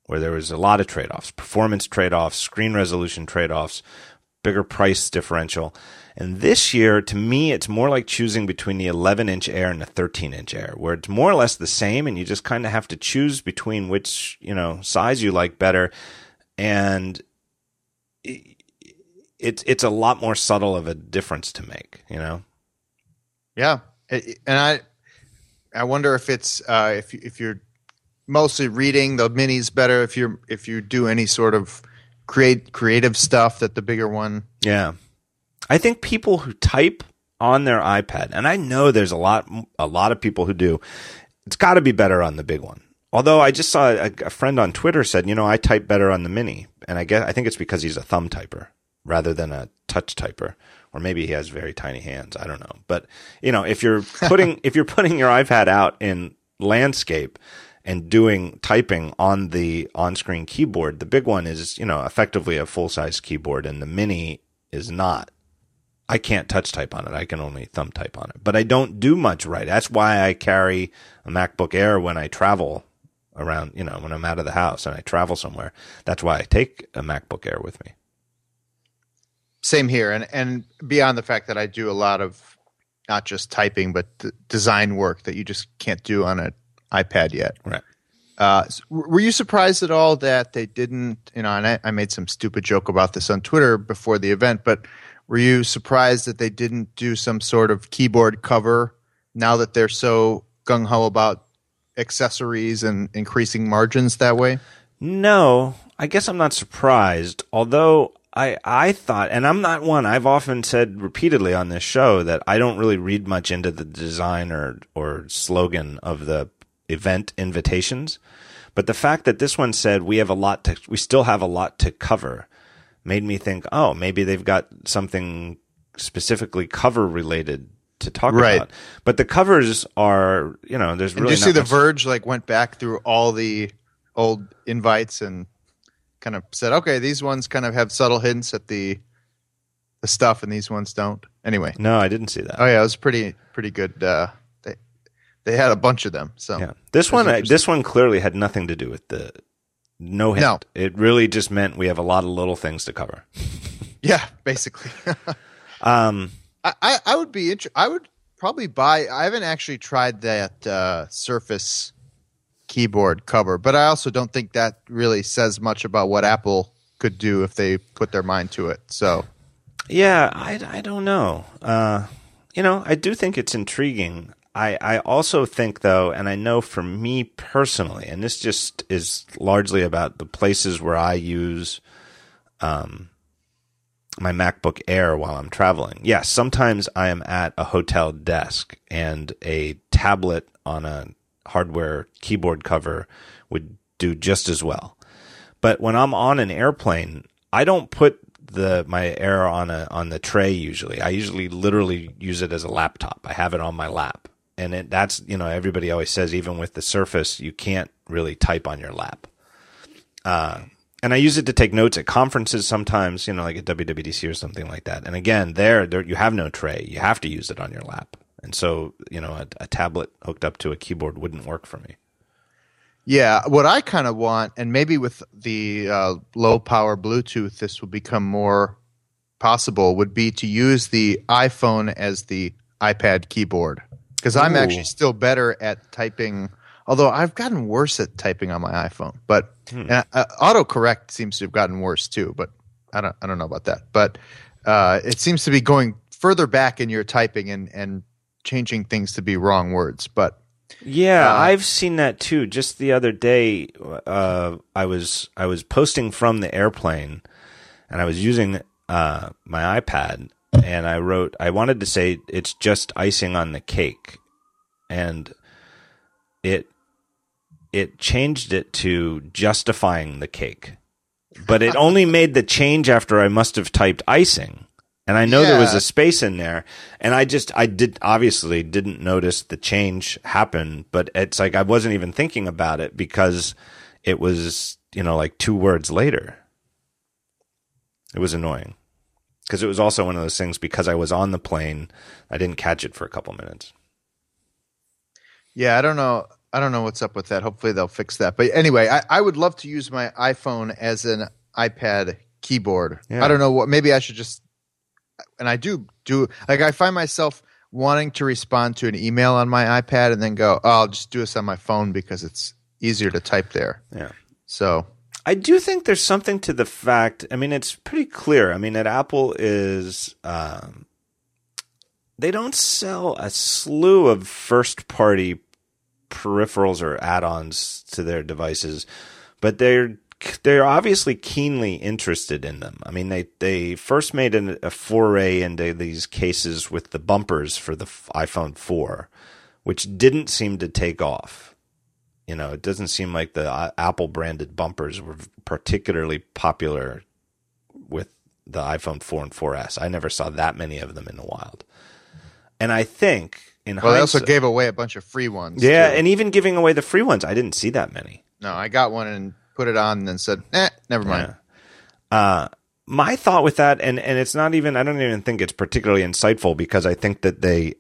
S2: where there was a lot of trade offs, performance trade offs, screen resolution trade offs, bigger price differential. And this year, to me, it's more like choosing between the 11 inch Air and the 13 inch Air, where it's more or less the same, and you just kind of have to choose between which, you know, size you like better. And it's it's a lot more subtle of a difference to make, you know.
S1: Yeah, and I I wonder if it's uh, if if you're mostly reading the minis better if you're if you do any sort of create creative stuff that the bigger one.
S2: Yeah, I think people who type on their iPad, and I know there's a lot a lot of people who do. It's got to be better on the big one. Although I just saw a, a friend on Twitter said, you know, I type better on the mini, and I guess I think it's because he's a thumb typer rather than a touch typer, or maybe he has very tiny hands. I don't know, but you know, if you're putting if you're putting your iPad out in landscape and doing typing on the on-screen keyboard, the big one is you know effectively a full-size keyboard, and the mini is not. I can't touch type on it. I can only thumb type on it. But I don't do much right. That's why I carry a MacBook Air when I travel around, you know, when I'm out of the house and I travel somewhere. That's why I take a MacBook Air with me.
S1: Same here, and and beyond the fact that I do a lot of not just typing but design work that you just can't do on an iPad yet.
S2: Right.
S1: Uh, were you surprised at all that they didn't? You know, and I, I made some stupid joke about this on Twitter before the event, but were you surprised that they didn't do some sort of keyboard cover now that they're so gung ho about accessories and increasing margins that way?
S2: No, I guess I'm not surprised. Although I I thought, and I'm not one. I've often said repeatedly on this show that I don't really read much into the design or or slogan of the event invitations. But the fact that this one said we have a lot to, we still have a lot to cover, made me think, oh, maybe they've got something specifically cover related to talk
S1: Right.
S2: about. But the covers are, you know, there's
S1: And
S2: really
S1: did you see the
S2: much-
S1: Verge like went back through all the old invites and kind of said, okay, these ones kind of have subtle hints at the the stuff, and these ones don't. Anyway,
S2: No, I didn't see that.
S1: oh yeah, it was pretty pretty good. Uh, they they had a bunch of them. So
S2: Yeah, this one,
S1: interesting.
S2: this one clearly had nothing to do with the no hint.
S1: No.
S2: It really just meant we have a lot of little things to cover.
S1: yeah, basically.
S2: Um,
S1: I, I, would be inter- I would probably buy. I haven't actually tried that uh, Surface keyboard cover, but I also don't think that really says much about what Apple could do if they put their mind to it. So
S2: yeah, I, I don't know. Uh, you know, I do think it's intriguing. I, I also think though, and I know for me personally, and this just is largely about the places where I use, um, my MacBook Air while I'm traveling. Yes, sometimes I am at a hotel desk and a tablet on a hardware keyboard cover would do just as well. But when I'm on an airplane, I don't put the my Air on a on the tray usually. I usually literally use it as a laptop. I have it on my lap. And it, that's, you know, everybody always says even with the Surface, you can't really type on your lap. Uh, and I use it to take notes at conferences sometimes, you know, like at WWDC or something like that. And again, there, there you have no tray. You have to use it on your lap. And so, you know, a, a tablet hooked up to a keyboard wouldn't work for me.
S1: Yeah, what I kind of want, and maybe with the uh, low power Bluetooth, this will become more possible, would be to use the iPhone as the iPad keyboard. Because I'm actually still better at typing, although I've gotten worse at typing on my iPhone. But and, uh, autocorrect seems to have gotten worse too. But I don't, I don't know about that. But uh, it seems to be going further back in your typing and and changing things to be wrong words. But
S2: Yeah,
S1: Uh,
S2: I've seen that too. Just the other day, uh, I was I was posting from the airplane, and I was using uh, my iPad, and I wrote I wanted to say it's just icing on the cake, and it it changed it to justifying the cake, but it only made the change after I must have typed icing. And I know there was a space in there, and I just I did obviously didn't notice the change happen, but it's like I wasn't even thinking about it because it was you know like two words later. It was annoying because it was also one of those things because I was on the plane, I didn't catch it for a couple minutes.
S1: Yeah, I don't know. I don't know what's up with that. Hopefully they'll fix that. But anyway, I, I would love to use my iPhone as an iPad keyboard.
S2: Yeah.
S1: I don't know what. Maybe I should just. And I do do like I find myself wanting to respond to an email on my iPad and then go, oh, I'll just do this on my phone because it's easier to type there.
S2: Yeah.
S1: So
S2: I do think there's something to the fact. I mean, it's pretty clear. I mean, that Apple is. Um, they don't sell a slew of first party peripherals or add-ons to their devices, but they're they're obviously keenly interested in them. I mean, they they first made an, a foray into these cases with the bumpers for the iPhone 4, which didn't seem to take off. You know, it doesn't seem like the uh, Apple branded bumpers were particularly popular with the iPhone 4 and 4S. I never saw that many of them in the wild. And I think in
S1: well, they also gave away a bunch of free ones.
S2: yeah,
S1: too.
S2: and even giving away the free ones, I didn't see that many.
S1: no, I got one and put it on and then said, eh, never mind.
S2: Yeah. Uh, my thought with that, and and it's not even I don't even think it's particularly insightful because I think that they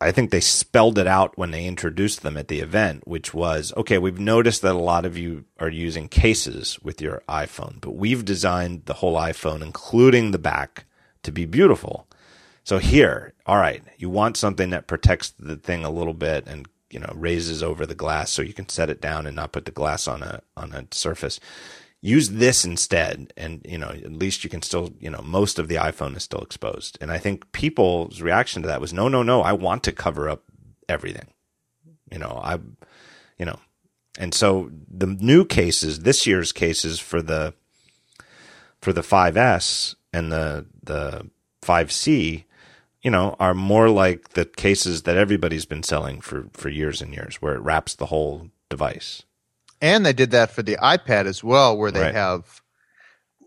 S2: I think they spelled it out when they introduced them at the event, which was okay, we've noticed that a lot of you are using cases with your iPhone, but we've designed the whole iPhone, including the back, to be beautiful. So here, all right, you want something that protects the thing a little bit and you know raises over the glass so you can set it down and not put the glass on a on a surface. Use this instead and you know at least you can still you know most of the iphone is still exposed. And i think people's reaction to that was no no no i want to cover up everything. You know i you know. And so the new cases this year's cases for the for the 5s and the the 5c you know are more like the cases that everybody's been selling for for years and years where it wraps the whole device
S1: and they did that for the iPad as well, where they
S2: Right.
S1: have.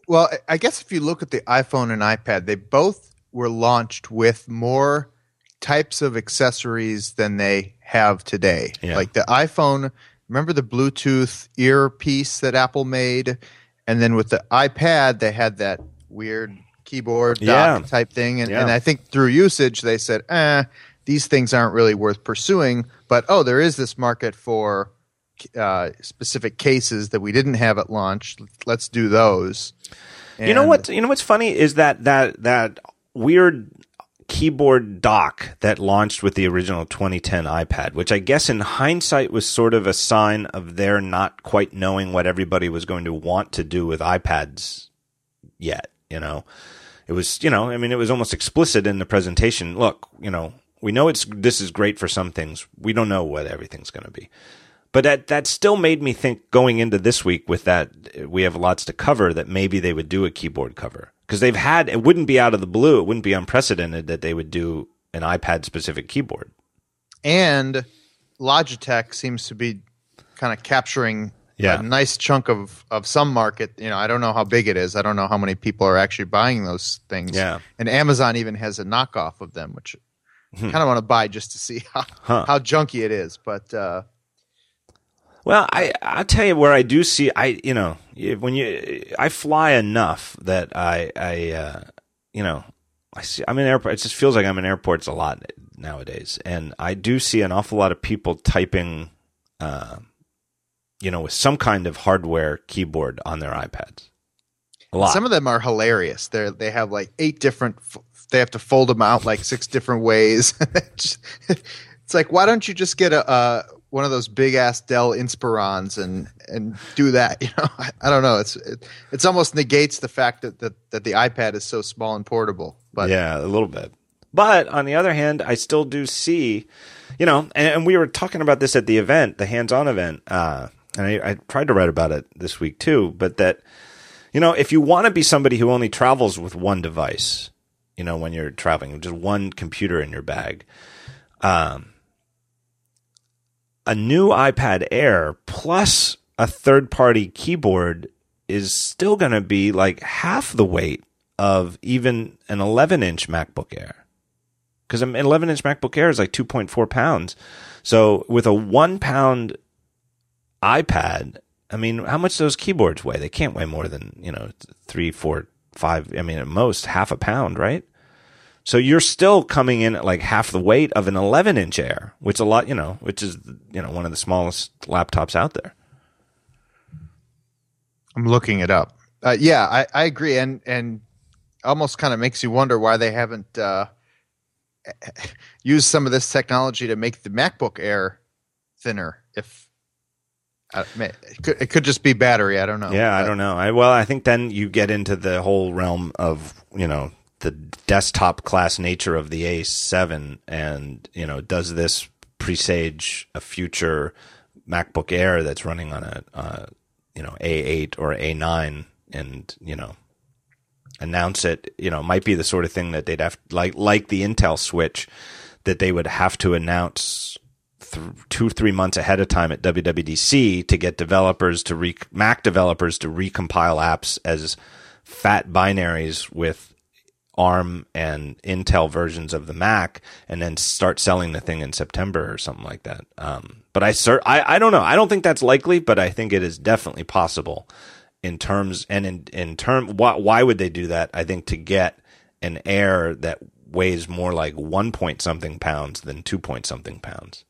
S1: Well, I guess if you look at the iPhone and iPad, they both were launched with more types of accessories than they have today.
S2: Yeah.
S1: Like the iPhone, remember the Bluetooth earpiece that Apple made? And then with the iPad, they had that weird keyboard dock
S2: Yeah.
S1: type thing. And,
S2: Yeah.
S1: and I think through usage, they said, eh, these things aren't really worth pursuing. But oh, there is this market for uh, specific cases that we didn't have at launch. Let's do those.
S2: you know what? You know what's funny is that that that weird keyboard dock that launched with the original 2010 iPad, which I guess in hindsight was sort of a sign of their not quite knowing what everybody was going to want to do with iPads yet. You know, it was you know I mean it was almost explicit in the presentation. Look, you know, we know it's this is great for some things. We don't know what everything's going to be. But that that still made me think going into this week with that we have lots to cover that maybe they would do a keyboard cover because they've had it wouldn't be out of the blue it wouldn't be unprecedented that they would do an iPad specific keyboard.
S1: and Logitech seems to be kind of capturing
S2: Yeah.
S1: a nice chunk of, of some market. You know, I don't know how big it is. I don't know how many people are actually buying those things.
S2: Yeah.
S1: And Amazon even has a knockoff of them, which I kind of want to buy just to see how,
S2: Huh.
S1: how junky it is. But uh,
S2: Well, I I'll tell you where I do see I you know when you I fly enough that I I uh, you know I see I'm in airport. It just feels like I'm in airports a lot nowadays, and I do see an awful lot of people typing, uh, you know, with some kind of hardware keyboard on their iPads. A lot.
S1: some of them are hilarious. They they have like eight different. They have to fold them out like six different ways. It's like why don't you just get a uh, one of those big ass Dell Inspirons and and do that? You know, I, I don't know. It's it, it's almost negates the fact that, that that the iPad is so small and portable. But
S2: yeah, a little bit. But on the other hand, I still do see, you know, and, and we were talking about this at the event, the hands-on event, uh, and I, I tried to write about it this week too. But that, you know, if you want to be somebody who only travels with one device, you know, when you're traveling, just one computer in your bag, um, a new iPad Air plus a third-party keyboard is still going to be like half the weight of even an 11 inch MacBook Air. Because an 11 inch MacBook Air is like 2.4 pounds. So with a one pound iPad, I mean, how much those keyboards weigh? They can't weigh more than, you know, three, four, five, I mean, at most half a pound, right? So you're still coming in at like half the weight of an 11 inch Air, which a lot, you know, which is, you know, one of the smallest laptops out there.
S1: I'm looking it up. Uh, yeah, I, I agree, and and almost kind of makes you wonder why they haven't uh, used some of this technology to make the MacBook Air thinner. If it could, it could just be battery. I don't know.
S2: Yeah, I don't know. I well, I think then you get into the whole realm of you know the desktop class nature of the A7, and you know, does this presage a future MacBook Air that's running on a uh, you know A8 or A9, and you know announce it? You know, might be the sort of thing that they'd have like like the Intel Switch that they would have to announce th- two three months ahead of time at WWDC to get developers to re- Mac developers to recompile apps as fat binaries with ARM and Intel versions of the Mac, and then start selling the thing in September or something like that. Um, but I, cer- I I don't know. I don't think that's likely, but I think it is definitely possible. in terms and in in term why why would they do that? I think to get an Air that weighs more like one point something pounds than two point something pounds.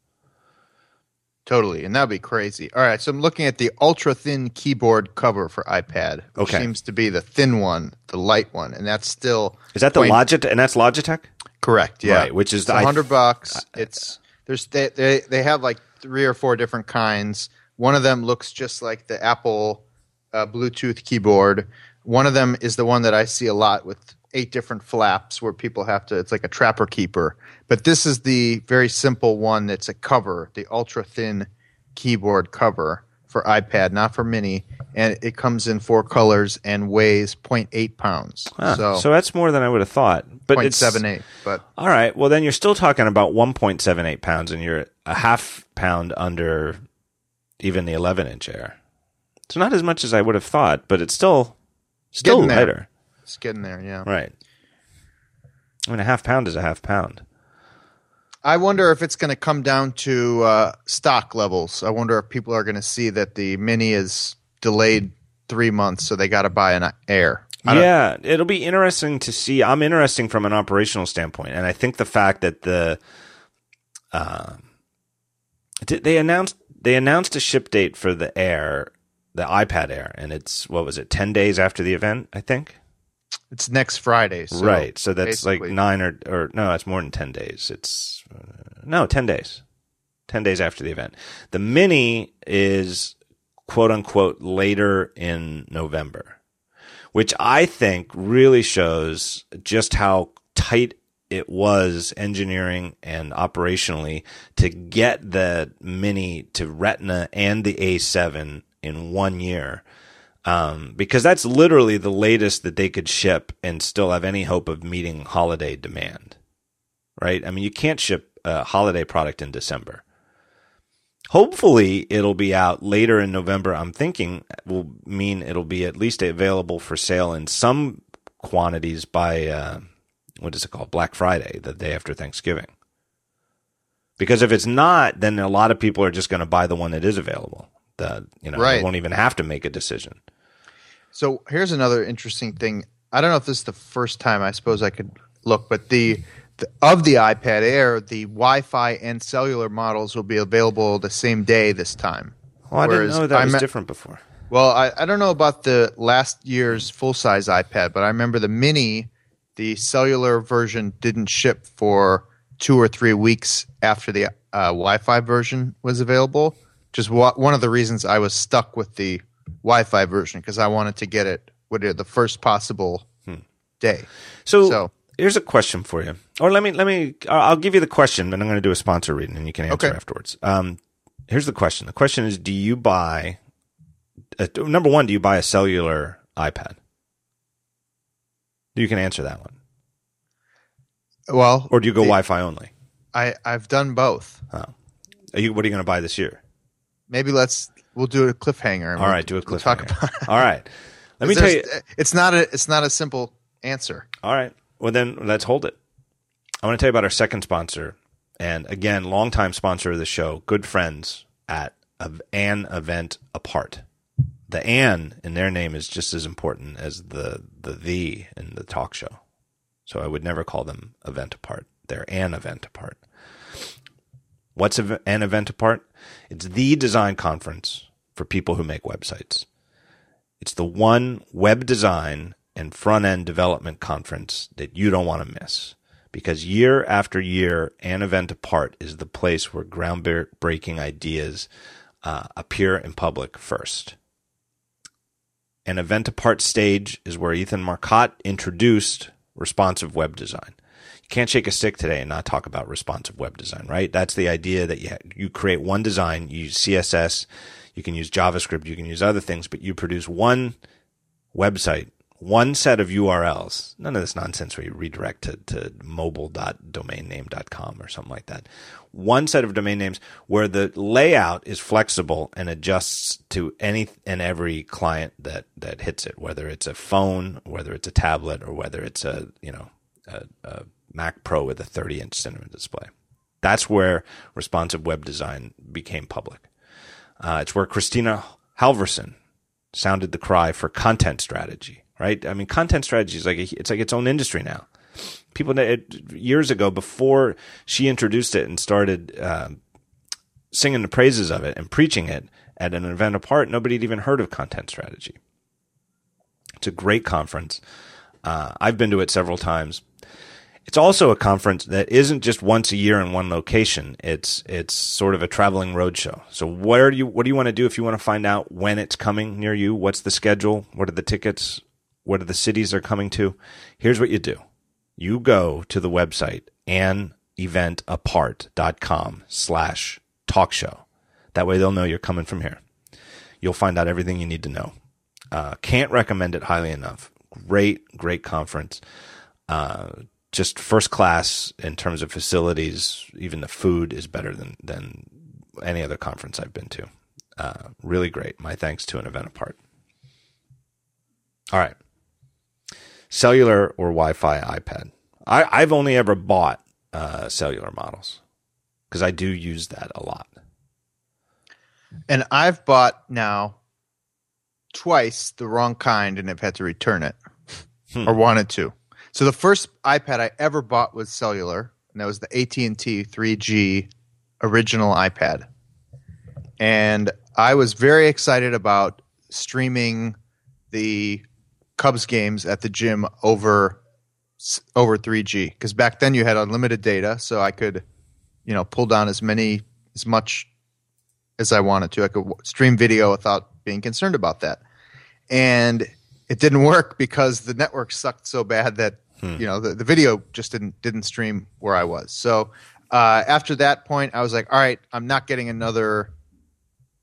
S1: Totally, and that'd be crazy. All right, so I'm looking at the ultra thin keyboard cover for iPad. Which
S2: Okay.
S1: seems to be the thin one, the light one, and that's still
S2: Is that the Logitech? And that's Logitech.
S1: Correct. Yeah.
S2: Right, which is the-
S1: hundred bucks. It's there's they, they they have like three or four different kinds. One of them looks just like the Apple uh, Bluetooth keyboard. One of them is the one that I see a lot with eight different flaps where people have to. It's like a trapper keeper. But this is the very simple one that's a cover, the ultra thin keyboard cover for iPad, not for Mini, and it comes in four colors and weighs 0.8 pounds.
S2: Huh.
S1: So,
S2: So, that's more than I would have thought. But it's
S1: 0.78. But
S2: All right. Well, then you're still talking about 1.78 pounds, and you're a half pound under even the 11 inch Air. So not as much as I would have thought, but it's still still lighter.
S1: It's getting there. Yeah.
S2: Right. I mean, a half pound is a half pound.
S1: I wonder if it's going to come down to uh, stock levels. I wonder if people are going to see that the Mini is delayed three months, so they got to buy an Air.
S2: Yeah, it'll be interesting to see. I'm interesting from an operational standpoint, and I think the fact that the uh, did- they announced they announced a ship date for the Air, the iPad Air, and it's what was it, ten days after the event, I think.
S1: It's next Friday. So
S2: right, so that's like nine or or no, it's more than ten days. It's uh, no ten days, ten days after the event. The Mini is quote unquote later in November which I think really shows just how tight it was engineering and operationally to get the Mini to Retina and the A7 in one year. Um, because that's literally the latest that they could ship and still have any hope of meeting holiday demand. Right? I mean, you can't ship a holiday product in December. Hopefully, it'll be out later in November. I'm thinking will mean it'll be at least available for sale in some quantities by uh, what is it called Black Friday, the day after Thanksgiving. Because if it's not, then a lot of people are just going to buy the one that is available. The you know
S1: Right.
S2: they won't even have to make a decision.
S1: So here's another interesting thing. I don't know if this is the first time. I suppose I could look, but the, the of the iPad Air, the Wi-Fi and cellular models will be available the same day this time.
S2: Well, I
S1: Whereas
S2: didn't know that
S1: I
S2: was
S1: me-
S2: different before.
S1: Well, I, I don't know about the last year's full size iPad, but I remember the mini, the cellular version didn't ship for two or three weeks after the uh, Wi Fi version was available. Just wa- one of the reasons I was stuck with the Wi Fi version because I wanted to get it the first possible day.
S2: So,
S1: So-
S2: here's a question for you, or let me let me. I'll give you the question, but I'm going to do a sponsor reading, and you can answer
S1: Okay.
S2: afterwards. Um, here's the question. The question is: Do you buy? Uh, number one, do you buy a cellular iPad? You can answer that one,
S1: Well,
S2: or do you go
S1: the-
S2: Wi-Fi only?
S1: I, I've done both.
S2: Are you? What are you going to buy this year?
S1: Maybe let's we'll do a cliffhanger.
S2: All right, we'll- do a
S1: we'll talk
S2: cliffhanger.
S1: about.
S2: All right, let me tell you.
S1: Eh, it's not a it's not a simple answer.
S2: All right. Well, then let's hold it. I want to tell you about our second sponsor, and again, longtime sponsor of the show, good friends at An Event Apart. The An in their name is just as important as the the the in the talk show. So I would never call them Event Apart. They're An Event Apart. What's An Event Apart? It's the design conference for people who make websites. It's the one web design and front end development conference that you don't want to miss. Because year after year, An Event Apart is the place where groundbreaking ideas uh, appear in public first. An Event Apart stage is where Ethan Marcotte introduced responsive web design. You can't shake a stick today and not talk about responsive web design, right? That's the idea that you you create one design, you use CSS, you can use JavaScript, you can use other things, but you produce one website, one set of URLs. None of this nonsense where you redirect to, to mobile.domainname.com or something like that. One set of domain names where the layout is flexible and adjusts to any and every client that, that hits it, whether it's a phone, whether it's a tablet, or whether it's a, you know, a, a Mac Pro with a 30 inch cinema display. That's where responsive web design became public. Uh, it's where Kristina Halvorson sounded the cry for content strategy, right? I mean, content strategy is like a, it's like its own industry now. People it, years ago, before she introduced it and started uh, singing the praises of it and preaching it at an event apart, nobody had even heard of content strategy. It's a great conference. Uh, I've been to it several times. It's also a conference that isn't just once a year in one location. It's it's sort of a traveling roadshow. So where do you what do you want to do if you want to find out when it's coming near you? What's the schedule? What are the tickets? What are the cities they're coming to? Here's what you do. You go to the website aneventapart.com slash talk show. That way they'll know you're coming from here. You'll find out everything you need to know. Uh, can't recommend it highly enough. Great, great conference. Uh, just first class in terms of facilities. Even the food is better than than any other conference I've been to. Uh, really great. My thanks to an event apart. All right, cellular or Wi-Fi iPad. I, I've only ever bought uh, cellular models because I do use that a lot.
S1: And I've bought now twice the wrong kind and have had to return it hmm. or wanted to. So the first iPad I ever bought was cellular, and that was the AT&T 3G original iPad. And I was very excited about streaming the Cubs games at the gym over over 3G because back then you had unlimited data, so I could, you know, pull down as many as much as I wanted to. I could stream video without being concerned about that, and it didn't work because the network sucked so bad that Hmm. You know, the, the video just didn't didn't stream where I was. So uh, after that point, I was like, all right, I'm not getting another.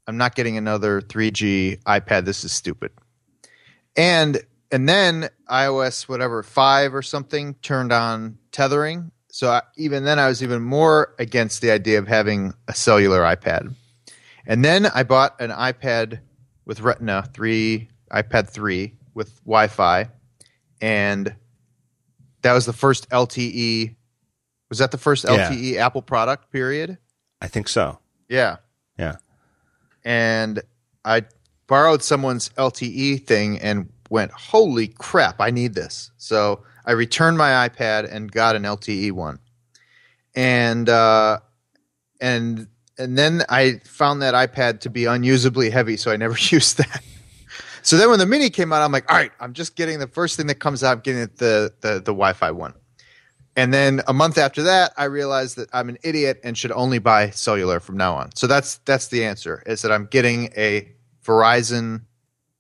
S1: I'm not getting another 3G iPad. This is stupid. And and then iOS whatever five or something turned on tethering. So I, even then, I was even more against the idea of having a cellular iPad. And then I bought an iPad with Retina three, iPad three with Wi-Fi, and that was the first LTE. Was that the first yeah. LTE Apple product? Period.
S2: I think so.
S1: Yeah.
S2: Yeah.
S1: And I borrowed someone's LTE thing and went, "Holy crap! I need this." So I returned my iPad and got an LTE one, and uh, and and then I found that iPad to be unusably heavy, so I never used that. So then when the mini came out, I'm like, all right, I'm just getting the first thing that comes out, I'm getting the, the, the Wi-Fi one. And then a month after that, I realized that I'm an idiot and should only buy cellular from now on. So that's that's the answer. Is that I'm getting a Verizon,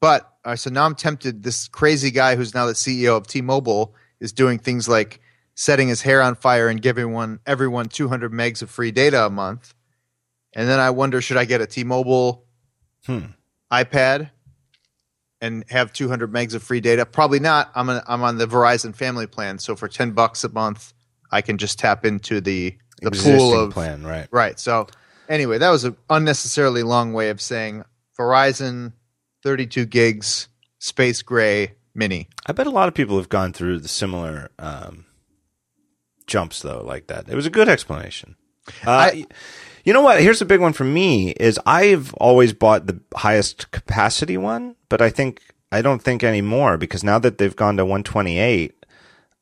S1: but uh, so now I'm tempted. This crazy guy who's now the CEO of T-Mobile is doing things like setting his hair on fire and giving one everyone 200 megs of free data a month. And then I wonder, should I get a T-Mobile hmm. iPad and have 200 megs of free data? Probably not. I'm a, I'm on the Verizon family plan, so for 10 bucks a month, I can just tap into the the Existing pool of
S2: plan, right?
S1: Right. So anyway, that was an unnecessarily long way of saying Verizon 32 gigs space gray mini.
S2: I bet a lot of people have gone through the similar um, jumps though, like that. It was a good explanation. Uh, I, you know what? Here's a big one for me is I've always bought the highest capacity one, but I think I don't think anymore because now that they've gone to 128,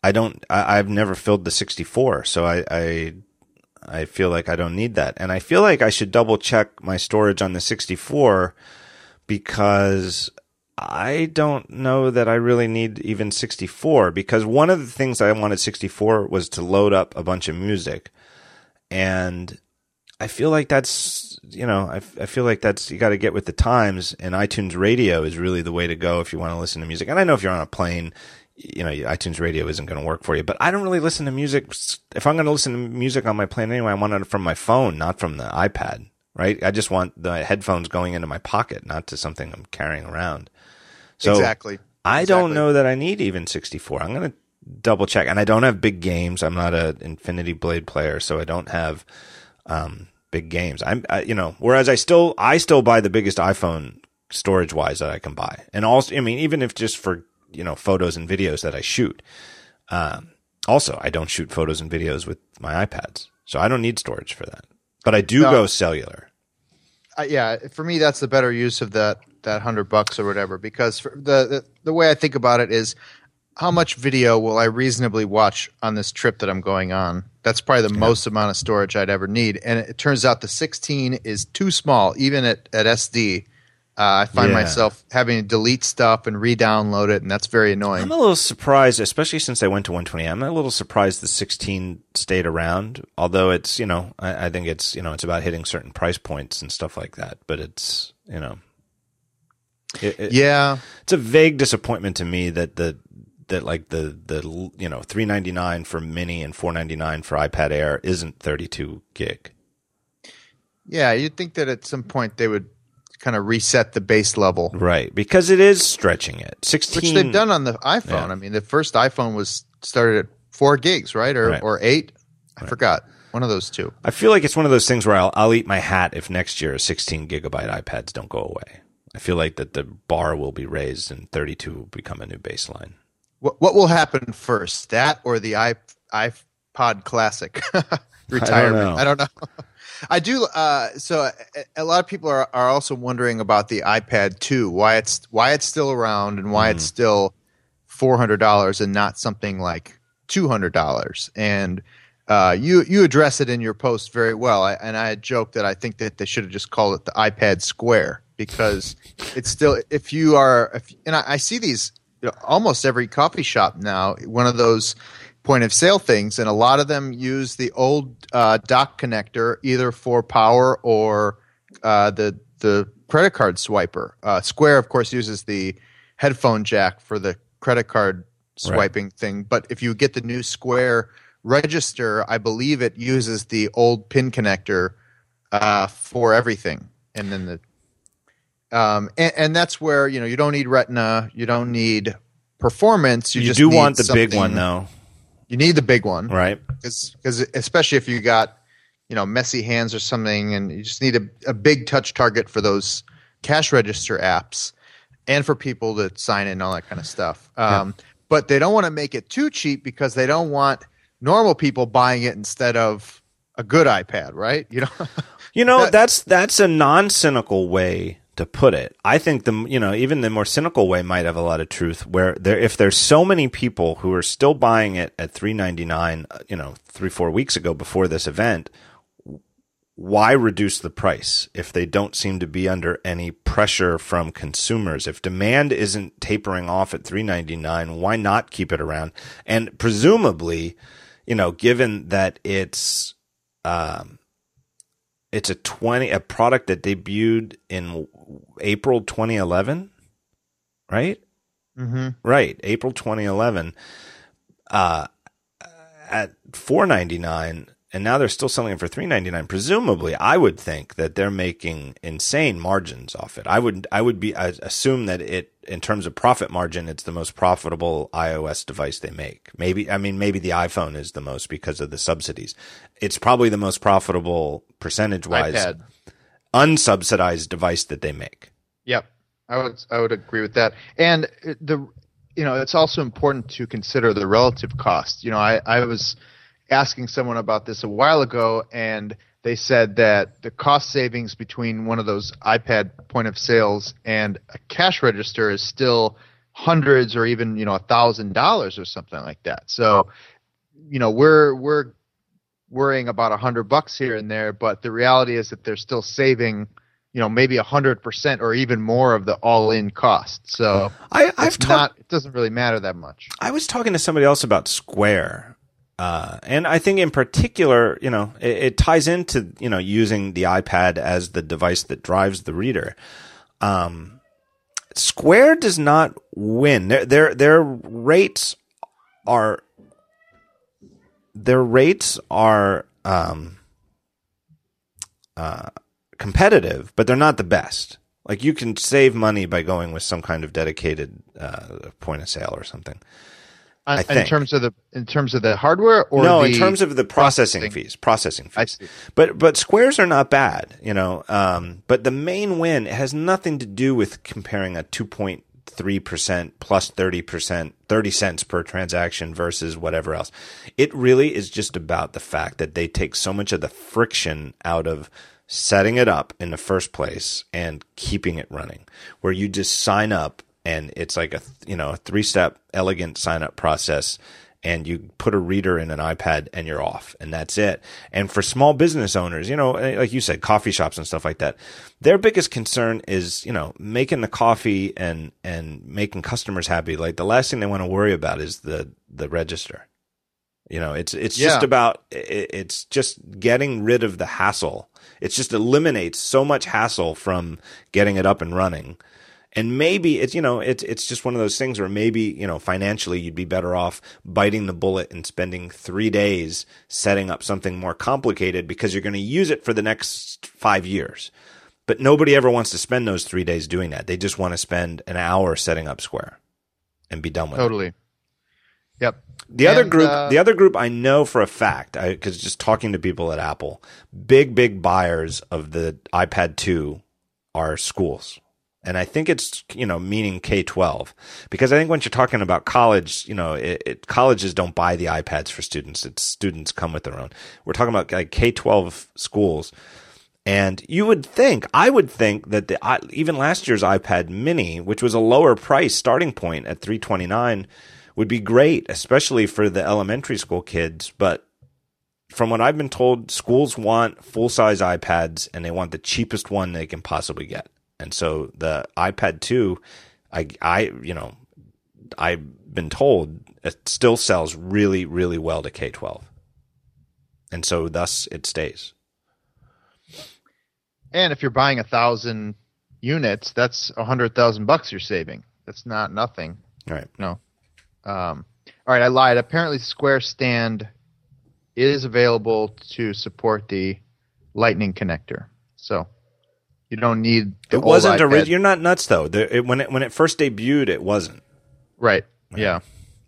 S2: I don't. I, have never filled the 64, so I, I I feel like I don't need that, and I feel like I should double check my storage on the 64 because I don't know that I really need even 64 because one of the things I wanted 64 was to load up a bunch of music. And I feel like that's you know I, I feel like that's you got to get with the times and iTunes Radio is really the way to go if you want to listen to music. And I know if you're on a plane, you know iTunes Radio isn't going to work for you. But I don't really listen to music. If I'm going to listen to music on my plane anyway, I want it from my phone, not from the iPad. Right? I just want the headphones going into my pocket, not to something I'm carrying around. So
S1: exactly.
S2: I
S1: exactly.
S2: don't know that I need even 64. I'm going to double check. And I don't have big games. I'm not an Infinity Blade player, so I don't have um, big games. I'm, I, you know, whereas I still, I still buy the biggest iPhone storage wise that I can buy. And also, I mean, even if just for, you know, photos and videos that I shoot. Um, also, I don't shoot photos and videos with my iPads. So I don't need storage for that. But I do no. go cellular.
S1: Uh, yeah, for me, that's the better use of that that hundred bucks or whatever because the, the the way I think about it is how much video will I reasonably watch on this trip that I'm going on? That's probably the yeah. most amount of storage I'd ever need. And it, it, turns out the 16 is too small, even at, at SD. Uh, I find yeah. myself having to delete stuff and re-download it, and that's very annoying.
S2: I'm a little surprised, especially since I went to 120. I'm a little surprised the 16 stayed around. Although it's, you know, I, I think it's, you know, it's about hitting certain price points and stuff like that. But it's, you know,
S1: it, it, yeah,
S2: it's a vague disappointment to me that the that like the the you know 399 for mini and 499 for iPad Air isn't 32 gig.
S1: Yeah, you'd think that at some point they would kind of reset the base level.
S2: Right, because it is stretching it. 16
S1: Which they've done on the iPhone. Yeah. I mean, the first iPhone was started at 4 gigs, right? Or right. or 8. I right. forgot. One of those two.
S2: I feel like it's one of those things where I'll, I'll eat my hat if next year 16 gigabyte iPads don't go away. I feel like that the bar will be raised and 32 will become a new baseline.
S1: What what will happen first, that or the iPod Classic retirement? I don't know. I, don't know. I do. Uh, so a, a, lot of people are, are also wondering about the iPad 2, why it's why it's still around and why mm. it's still four hundred dollars and not something like two hundred dollars. And uh, you you address it in your post very well. I, and I had joked that I think that they should have just called it the iPad Square because it's still if you are if, and I, I see these almost every coffee shop now one of those point of sale things, and a lot of them use the old uh, dock connector either for power or uh, the the credit card swiper. Uh, Square, of course, uses the headphone jack for the credit card swiping right. thing, but if you get the new Square register, I believe it uses the old pin connector uh, for everything, and then the um, and, and, that's where you know you don't need Retina, you don't need performance. You,
S2: you
S1: just
S2: do want the big one though.
S1: You need the big one,
S2: right?
S1: Because especially if you got you know messy hands or something, and you just need a, a big touch target for those cash register apps, and for people to sign in and all that kind of stuff. Um, yeah. But they don't want to make it too cheap because they don't want normal people buying it instead of a good iPad, right? You know.
S2: you know that, that's that's a non cynical way to put it. I think the you know even the more cynical way might have a lot of truth. Where there, if there's so many people who are still buying it at three ninety nine, you know, three four weeks ago before this event, why reduce the price if they don't seem to be under any pressure from consumers? If demand isn't tapering off at three ninety nine, why not keep it around? And presumably, you know, given that it's um, it's a 20 a product that debuted in April 2011 right?
S1: Mm-hmm.
S2: right April 2011 uh, at 499 and now they're still selling it for 399 presumably i would think that they're making insane margins off it. I would i would be I assume that it in terms of profit margin it's the most profitable ios device they make. Maybe i mean maybe the iphone is the most because of the subsidies. It's probably the most profitable percentage wise unsubsidized device that they make.
S1: Yep. I would i would agree with that. And the you know it's also important to consider the relative cost. You know i i was asking someone about this a while ago, and they said that the cost savings between one of those iPad point of sales and a cash register is still hundreds or even you know a thousand dollars or something like that. So, you know, we're we're worrying about a hundred bucks here and there, but the reality is that they're still saving you know maybe a hundred percent or even more of the all-in cost. So
S2: I, I've
S1: not it doesn't really matter that much.
S2: I was talking to somebody else about Square uh, and I think in particular, you know, it, it, ties into, you know, using the iPad as the device that drives the reader. Um, Square does not win. Their, their, their rates are, their rates are, um, uh, competitive, but they're not the best. Like you can save money by going with some kind of dedicated, uh, point of sale or something I,
S1: in terms of the in terms of the hardware or
S2: no in terms of the processing, processing. fees processing fees but but squares are not bad you know um, but the main win has nothing to do with comparing a 2.3% plus 30% 30 cents per transaction versus whatever else. It really is just about the fact that they take so much of the friction out of setting it up in the first place and keeping it running where you just sign up and it's like a you know a three step elegant sign up process and you put a reader in an iPad and you're off and that's it. And for small business owners, you know, eh, like you said, coffee shops and stuff like that, their biggest concern is, you know, making the coffee and, and making customers happy. Like the last thing they want to worry about is the, the register. You know, it's, it's
S1: Yeah.
S2: just about, it's just getting rid of the hassle. It just eliminates so much hassle from getting it up and running and maybe it's you know it's it's just one of those things where maybe you know financially you'd be better off biting the bullet and spending 3 days setting up something more complicated because you're going to use it for the next 5 years but nobody ever wants to spend those 3 days doing that they just want to spend an hour setting up square and be done with it
S1: Totally. Yep.
S2: the other group,
S1: uh,
S2: the other group I know for a fact, because just talking to people at Apple, big, big buyers of the iPad 2 are schools. And I think it's, you know, meaning K 12. Because I think when you're talking about college, you know, it, it, colleges don't buy the iPads for students. It's students come with their own. We're talking about like K 12 schools. And you would think, I would think that the even last year's iPad Mini, which was a lower price starting point at 329, would be great, especially for the elementary school kids. But from what I've been told, schools want full size iPads and they want the cheapest one they can possibly get. And so the iPad 2, I, I, you know, I've been told it still sells really, really well to K 12. And so thus it stays.
S1: And if you're buying a thousand units, that's a hundred thousand bucks you're saving. That's not nothing.
S2: All right.
S1: No. Um, all right, I lied. Apparently, Square Stand is available to support the Lightning connector. So you don't need the
S2: It wasn't
S1: original.
S2: You're not nuts though. The, it, when it when it first debuted, it wasn't.
S1: right. Yeah.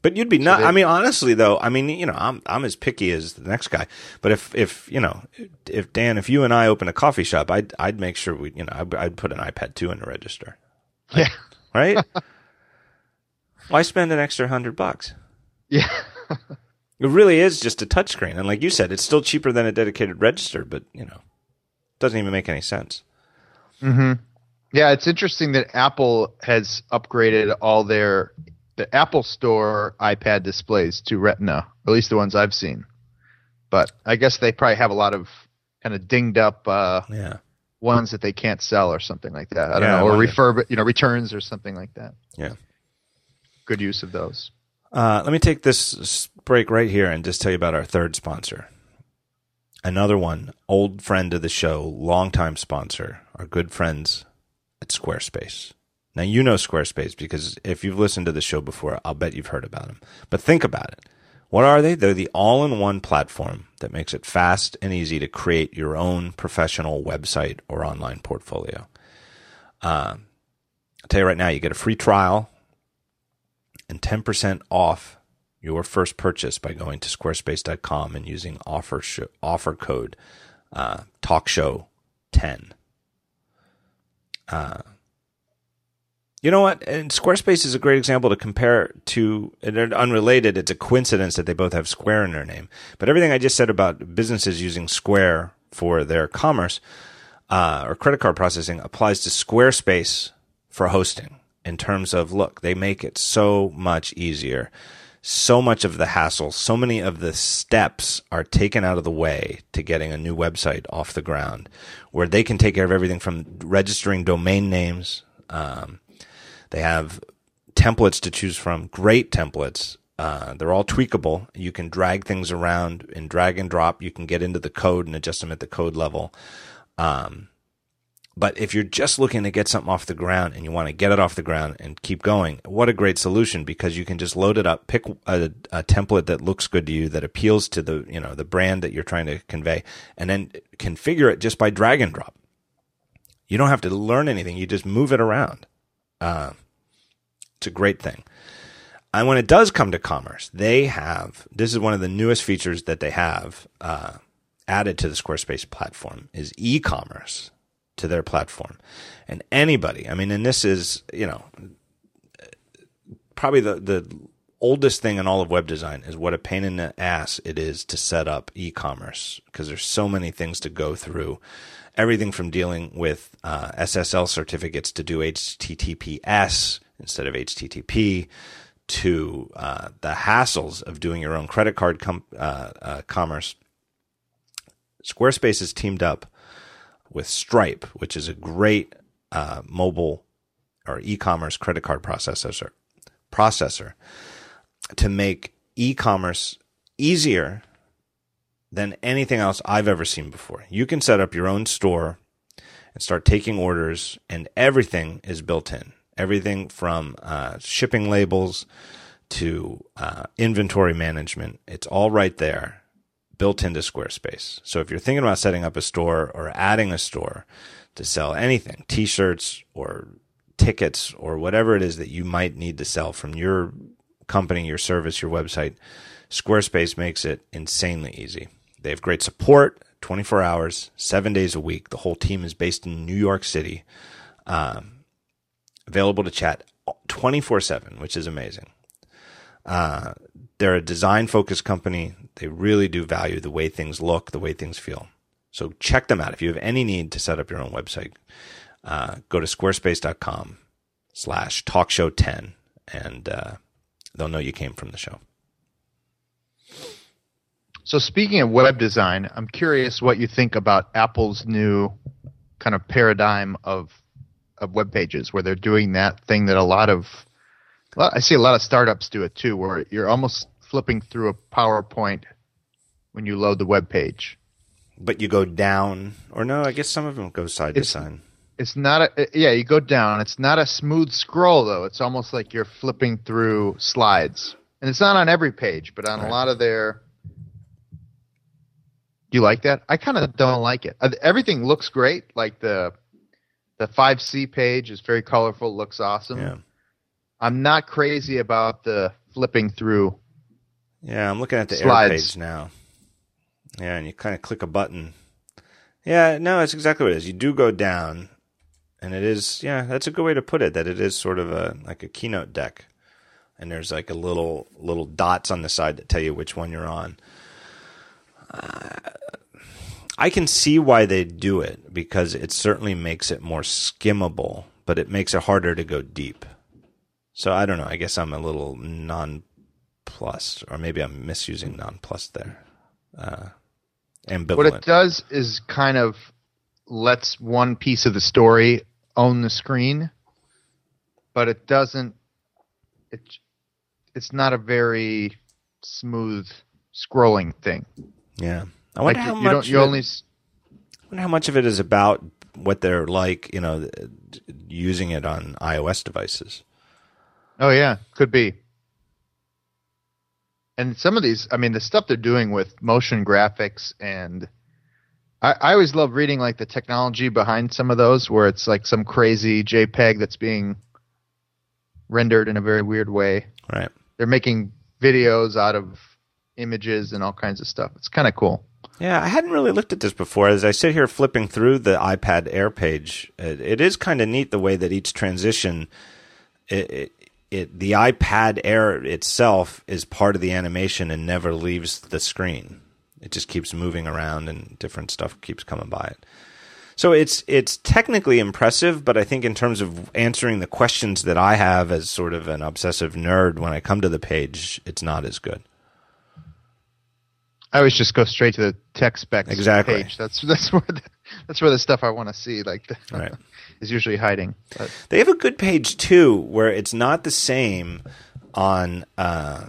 S2: But you'd be not.
S1: they-
S2: I mean, honestly, though, I mean, you know, I'm I'm as picky as the next guy. But if if you know, if Dan, if you and I open a coffee shop, I'd I'd make sure we, you know, I'd, I'd put an iPad two in the register,
S1: Yeah.
S2: right? Why spend an extra hundred bucks?
S1: Yeah.
S2: It really is just a touchscreen, and like you said, it's still cheaper than a dedicated register. But you know, doesn't even make any sense.
S1: Yeah, it's interesting that Apple has upgraded all their the Apple Store iPad displays to Retina, at least the ones I've seen. But I guess they probably have a lot of kind of dinged up uh,
S2: Yeah.
S1: ones that they can't sell or something like that. I don't
S2: Yeah,
S1: know, or refurb, you know, returns or something like that.
S2: Yeah.
S1: Good use of those.
S2: Uh, let me take this break right here and just tell you about our third sponsor. Another one, old friend of the show, longtime sponsor, our good friends at Squarespace. Now, you know Squarespace because if you've listened to the show before, I'll bet you've heard about them. But think about it. What are they? They're the all in one platform that makes it fast and easy to create your own professional website or online portfolio. Uh, I'll tell you right now, you get a free trial and 10% off your first purchase by going to squarespace.com and using offer sh- offer code uh, talkshow 10 uh, you know what? And squarespace is a great example to compare to they're unrelated. It's a coincidence that they both have square in their name. But everything i just said about businesses using square for their commerce uh, or credit card processing applies to Squarespace for hosting in terms of look, they make it so much easier. So much of the hassle, so many of the steps are taken out of the way to getting a new website off the ground where they can take care of everything from registering domain names. Um, they have templates to choose from, great templates. Uh, they're all tweakable. You can drag things around in drag and drop. You can get into the code and adjust them at the code level. Um, but if you're just looking to get something off the ground and you want to get it off the ground and keep going, what a great solution because you can just load it up, pick a, a template that looks good to you, that appeals to the, you know, the brand that you're trying to convey, and then configure it just by drag and drop. You don't have to learn anything. You just move it around. Uh, it's a great thing. And when it does come to commerce, they have, this is one of the newest features that they have, uh, added to the Squarespace platform is e-commerce to their platform. And anybody, I mean, and this is, you know, probably the, the oldest thing in all of web design is what a pain in the ass it is to set up e-commerce because there's so many things to go through. Everything from dealing with uh, SSL certificates to do HTTPS instead of HTTP to uh, the hassles of doing your own credit card com- uh, uh commerce. Squarespace has teamed up with Stripe, which is a great uh, mobile or e-commerce credit card processor processor to make e-commerce easier than anything else I've ever seen before. You can set up your own store and start taking orders, and everything is built in. Everything from uh, shipping labels to uh, inventory management, it's all right there, built into Squarespace. So if you're thinking about setting up a store or adding a store to sell anything, t-shirts or tickets or whatever it is that you might need to sell from your company, your service, your website, Squarespace makes it insanely easy. They have great support, 24 hours, seven days a week. The whole team is based in New York City, um, available to chat 24 7, which is amazing. Uh, they're a design focused company. They really do value the way things look, the way things feel. So check them out. If you have any need to set up your own website, uh, go to squarespace.com slash talkshow10 and uh, they'll know you came from the show.
S1: So speaking of web design, I'm curious what you think about Apple's new kind of paradigm of of web pages, where they're doing that thing that a lot of I see a lot of startups do it too, where you're almost flipping through a PowerPoint when you load the web page.
S2: But you go down, or no? I guess some of them go side it's, to side.
S1: It's not a yeah. You go down. It's not a smooth scroll though. It's almost like you're flipping through slides, and it's not on every page, but on right. a lot of their. Do you like that? I kind of don't like it. Uh, everything looks great. Like the the five C page is very colorful. Looks awesome.
S2: Yeah.
S1: I'm not crazy about the flipping through.
S2: Yeah, I'm looking at the slides. air page now. Yeah, and you kind of click a button. Yeah, no, it's exactly what it is. You do go down, and it is yeah that's a good way to put it that it is sort of a like a keynote deck and there's like a little little dots on the side that tell you which one you're on uh, i can see why they do it because it certainly makes it more skimmable but it makes it harder to go deep so i don't know i guess i'm a little non-plus or maybe i'm misusing non-plus there uh, ambivalent.
S1: what it does is kind of lets one piece of the story own the screen, but it doesn't. It it's not a very smooth scrolling thing.
S2: Yeah, I wonder like how you, much. You, you only. I wonder how much of it is about what they're like. You know, using it on iOS devices.
S1: Oh yeah, could be. And some of these, I mean, the stuff they're doing with motion graphics and I, I always love reading like the technology behind some of those, where it's like some crazy JPEG that's being rendered in a very weird way.
S2: Right.
S1: They're making videos out of images and all kinds of stuff. It's kind of cool.
S2: Yeah, I hadn't really looked at this before. As I sit here flipping through the iPad Air page, it, it is kind of neat the way that each transition, it, it, it, the iPad Air itself is part of the animation and never leaves the screen. It just keeps moving around and different stuff keeps coming by it. So it's it's technically impressive, but I think in terms of answering the questions that I have as sort of an obsessive nerd when I come to the page, it's not as good.
S1: I always just go straight to the tech specs
S2: exactly.
S1: page. That's that's where the, that's where the stuff I want to see like the,
S2: right.
S1: Is usually hiding.
S2: But. They have a good page too, where it's not the same on. Uh,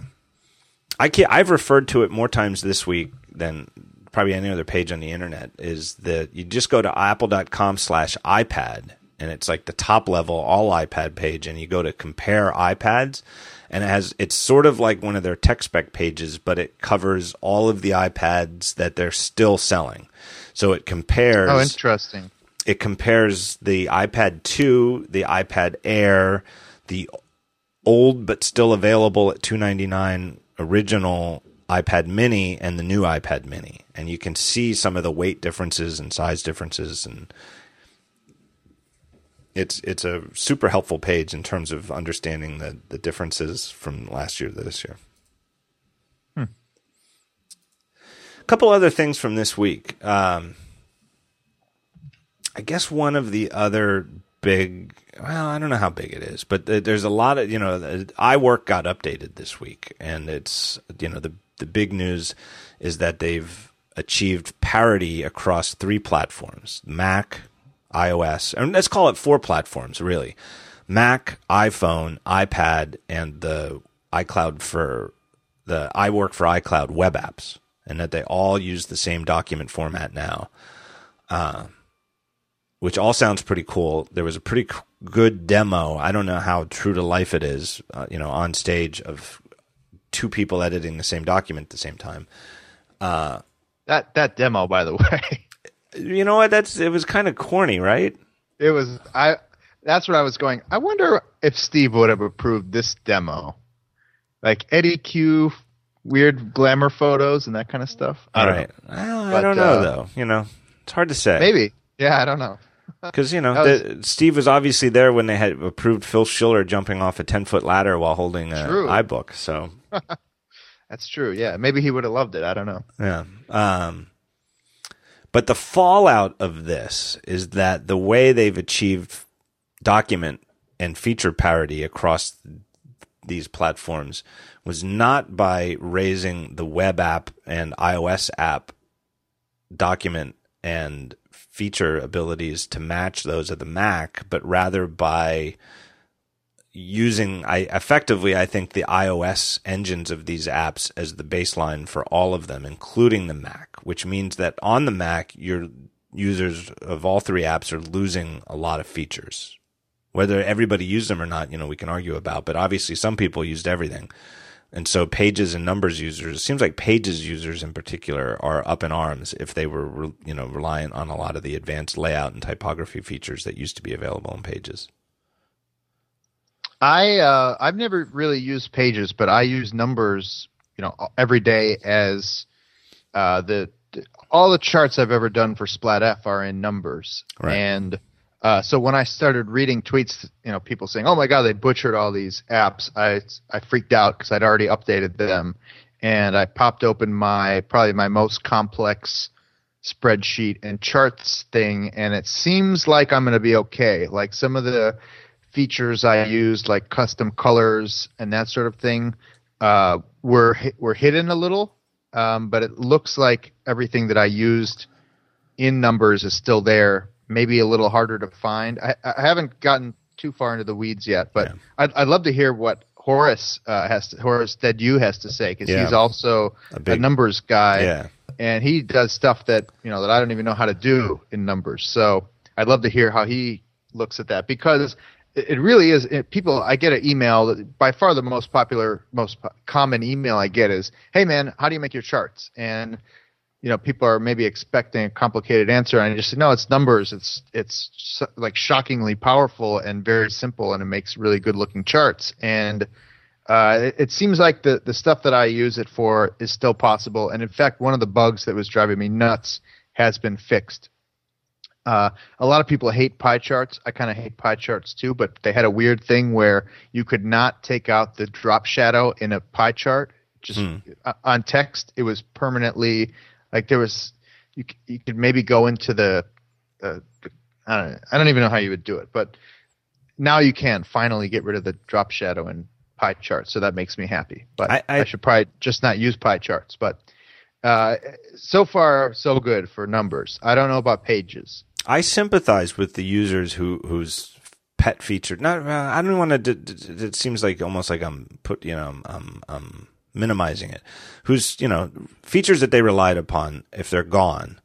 S2: I can't, I've referred to it more times this week than probably any other page on the internet is that you just go to apple.com slash iPad and it's like the top level all iPad page and you go to compare iPads and it has it's sort of like one of their tech spec pages but it covers all of the iPads that they're still selling. So it compares
S1: Oh, interesting.
S2: It compares the iPad 2, the iPad Air, the old but still available at 299 original iPad mini and the new iPad mini. And you can see some of the weight differences and size differences and it's it's a super helpful page in terms of understanding the the differences from last year to this year.
S1: Hmm.
S2: A couple other things from this week. Um, I guess one of the other big, well, I don't know how big it is, but there's a lot of, you know, iWork got updated this week, and it's, you know, the the big news is that they've achieved parity across three platforms: Mac, iOS, and let's call it four platforms really: Mac, iPhone, iPad, and the iCloud for the iWork for iCloud web apps, and that they all use the same document format now. Uh, which all sounds pretty cool. There was a pretty good demo. I don't know how true to life it is, uh, you know, on stage of two people editing the same document at the same time. Uh,
S1: that that demo, by the way,
S2: you know what? That's it was kind of corny, right?
S1: It was. I. That's what I was going. I wonder if Steve would have approved this demo, like Eddy Cue, weird glamour photos and that kind of stuff.
S2: I don't right. know. Well, but, I don't know uh, though. You know, it's hard to say.
S1: Maybe. Yeah, I don't know.
S2: Because you know, was, the, Steve was obviously there when they had approved Phil Schiller jumping off a ten foot ladder while holding an iBook. So
S1: that's true. Yeah, maybe he would have loved it. I don't know.
S2: Yeah. Um, but the fallout of this is that the way they've achieved document and feature parity across these platforms was not by raising the web app and iOS app document and feature abilities to match those of the Mac, but rather by using I effectively I think the iOS engines of these apps as the baseline for all of them, including the Mac, which means that on the Mac your users of all three apps are losing a lot of features. Whether everybody used them or not, you know, we can argue about, but obviously some people used everything. And so pages and numbers users, it seems like pages users in particular are up in arms if they were, you know, reliant on a lot of the advanced layout and typography features that used to be available in pages.
S1: I uh, I've never really used pages, but I use numbers, you know, every day as uh, the, all the charts I've ever done for SplatF are in numbers, right. and uh, so when I started reading tweets, you know, people saying, "Oh my God, they butchered all these apps," I I freaked out because I'd already updated them, and I popped open my probably my most complex spreadsheet and charts thing, and it seems like I'm going to be okay. Like some of the features I used, like custom colors and that sort of thing, uh, were were hidden a little, um, but it looks like everything that I used in numbers is still there maybe a little harder to find. I, I haven't gotten too far into the weeds yet, but yeah. I'd, I'd love to hear what Horace uh, has to, Horace Dediu has to say because yeah. he's also a, big, a, numbers guy,
S2: yeah.
S1: and he does stuff that you know that I don't even know how to do in numbers. So I'd love to hear how he looks at that because it, it really is. It, people, I get an email. By far, the most popular, most common email I get is, "Hey man, how do you make your charts?" and you know people are maybe expecting a complicated answer and i just say no it's numbers it's it's like shockingly powerful and very simple and it makes really good looking charts and uh, it, it, seems like the the stuff that i use it for is still possible and in fact one of the bugs that was driving me nuts has been fixed uh, a lot of people hate pie charts. I kind of hate pie charts too, but they had a weird thing where you could not take out the drop shadow in a pie chart. Just hmm. on text, it was permanently like there was, you you could maybe go into the, uh, the I don't know, I don't even know how you would do it, but now you can finally get rid of the drop shadow and pie charts, so that makes me happy. But I, I, I should probably just not use pie charts. But uh, so far, so good for numbers. I don't know about pages.
S2: I sympathize with the users who whose pet feature. Not, I don't want to. It seems like almost like I'm put. You know, I'm, I'm minimizing it, whose you know features that they relied upon if they're gone.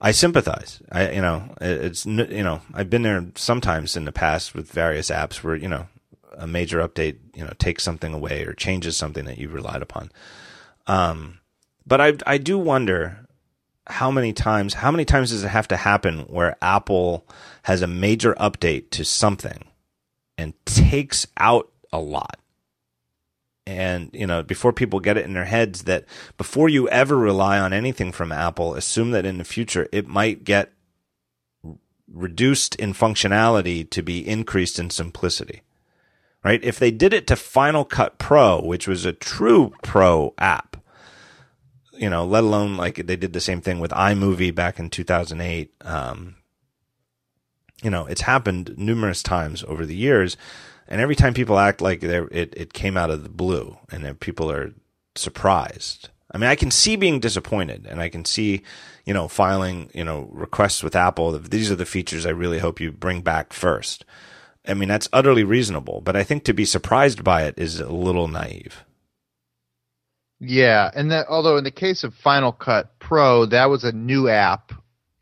S2: I sympathize. I you know it's you know I've been there sometimes in the past with various apps where you know a major update you know takes something away or changes something that you relied upon. Um, but I I do wonder how many times how many times does it have to happen where Apple has a major update to something and takes out a lot and you know before people get it in their heads that before you ever rely on anything from apple assume that in the future it might get reduced in functionality to be increased in simplicity. Right? If they did it to Final Cut Pro, which was a true pro app, you know, let alone like they did the same thing with iMovie back in 2008. Um, you know, it's happened numerous times over the years, and every time people act like it it came out of the blue, and then people are surprised. I mean, I can see being disappointed, and I can see, you know, filing, you know, requests with Apple. These are the features I really hope you bring back first. I mean, that's utterly reasonable, but I think to be surprised by it is a little naive.
S1: Yeah, and that although in the case of Final Cut Pro, that was a new app,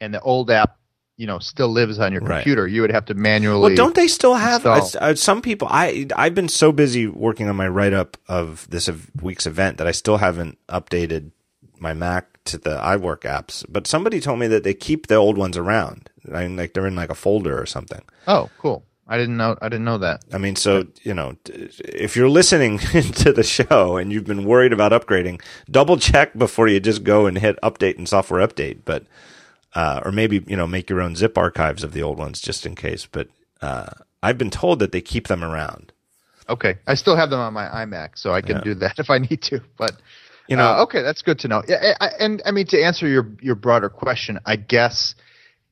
S1: and the old app, you know, still lives on your
S2: Right.
S1: computer. You would have to manually.
S2: Well, don't they still have uh, some people? I I've been so busy working on my write up of this week's event that I still haven't updated my Mac to the iWork apps. But somebody told me that they keep the old ones around. I mean, like they're in like a folder or something.
S1: Oh, cool. I didn't know. I didn't know that.
S2: I mean, so you know, if you're listening to the show and you've been worried about upgrading, double check before you just go and hit update and software update. But uh, or maybe you know make your own zip archives of the old ones just in case. But uh, I've been told that they keep them around.
S1: Okay, I still have them on my iMac, so I can
S2: Yeah.
S1: do that if I need to. But
S2: You know,
S1: uh, okay, that's good to know. Yeah, I, and I mean to answer your your broader question, I guess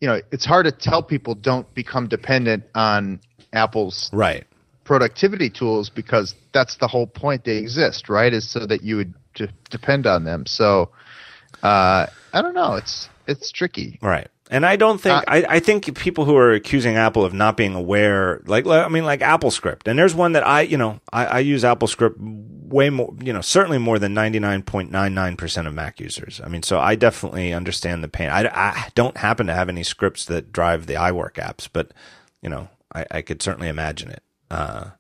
S1: you know it's hard to tell people don't become dependent on Apple's
S2: right?
S1: productivity tools because that's the whole point they exist, right? Is so that you would d- depend on them. So uh, I don't know. It's it's tricky.
S2: Right. And I don't think
S1: Uh,
S2: I, I think people who are accusing Apple of not being aware, like I mean, like Apple Script, and there's one that I, you know, I, I use Apple Script way more, you know, certainly more than 99.99 percent of Mac users. I mean, so I definitely understand the pain. I, I don't happen to have any scripts that drive the iWork apps, but you know, I, I could certainly imagine it, uh,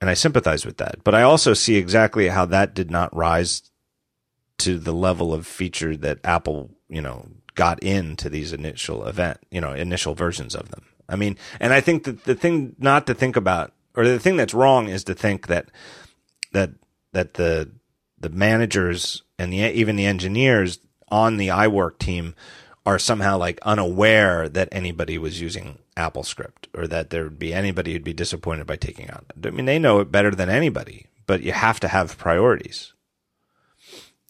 S2: and I sympathize with that. But I also see exactly how that did not rise to the level of feature that Apple, you know, got into these initial event, you know, initial versions of them. I mean, and I think that the thing not to think about, or the thing that's wrong, is to think that that that the the managers and the even the engineers on the iWork team are somehow like unaware that anybody was using Apple Script or that there would be anybody who'd be disappointed by taking out. I mean, they know it better than anybody, but you have to have priorities.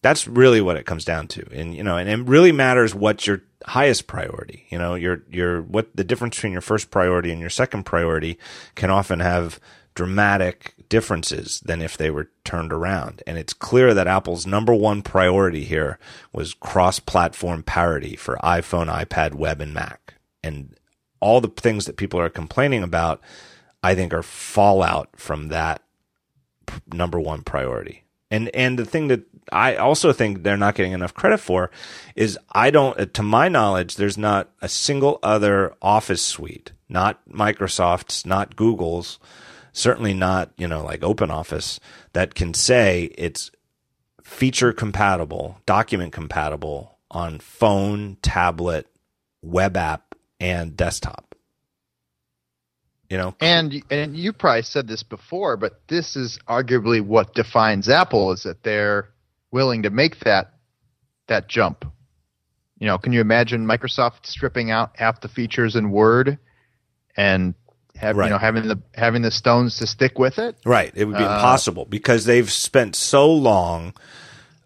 S2: That's really what it comes down to. And, you know, and it really matters what your highest priority. You know, your, your, what the difference between your first priority and your second priority can often have dramatic differences than if they were turned around. And it's clear that Apple's number one priority here was cross platform parity for iPhone, iPad, web, and Mac. And all the things that people are complaining about, I think are fallout from that p- number one priority. And and the thing that I also think they're not getting enough credit for is I don't to my knowledge there's not a single other office suite, not Microsoft's, not Google's, certainly not, you know, like OpenOffice that can say it's feature compatible, document compatible on phone, tablet, web app and desktop. You know,
S1: And and you probably said this before, but this is arguably what defines Apple is that they're willing to make that that jump. You know, can you imagine Microsoft stripping out half the features in Word and have
S2: Right.
S1: you know having the having the stones to stick with it?
S2: Right. It would be
S1: Uh,
S2: impossible because they've spent so long.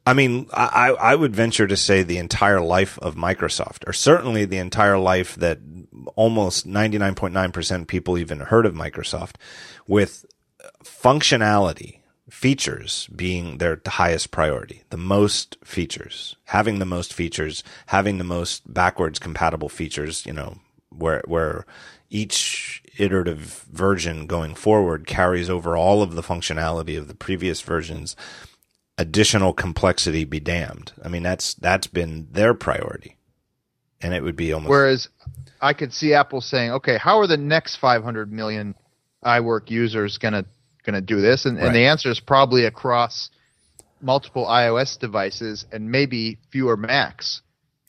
S2: I mean, I, I I would venture to say the entire life of Microsoft, or certainly the entire life that almost 99.9% people even heard of Microsoft, with functionality, features being their highest priority, the most features, having the most features, having the most backwards compatible features, you know, where, where each iterative version going forward carries over all of the functionality of the previous versions. Additional complexity be damned. I mean, that's, that's been their priority. And it would be almost,
S1: Whereas I could see Apple saying, "Okay, how are the next 500 million iWork users gonna gonna do this?" And, and the answer is probably across multiple iOS devices and maybe fewer Macs.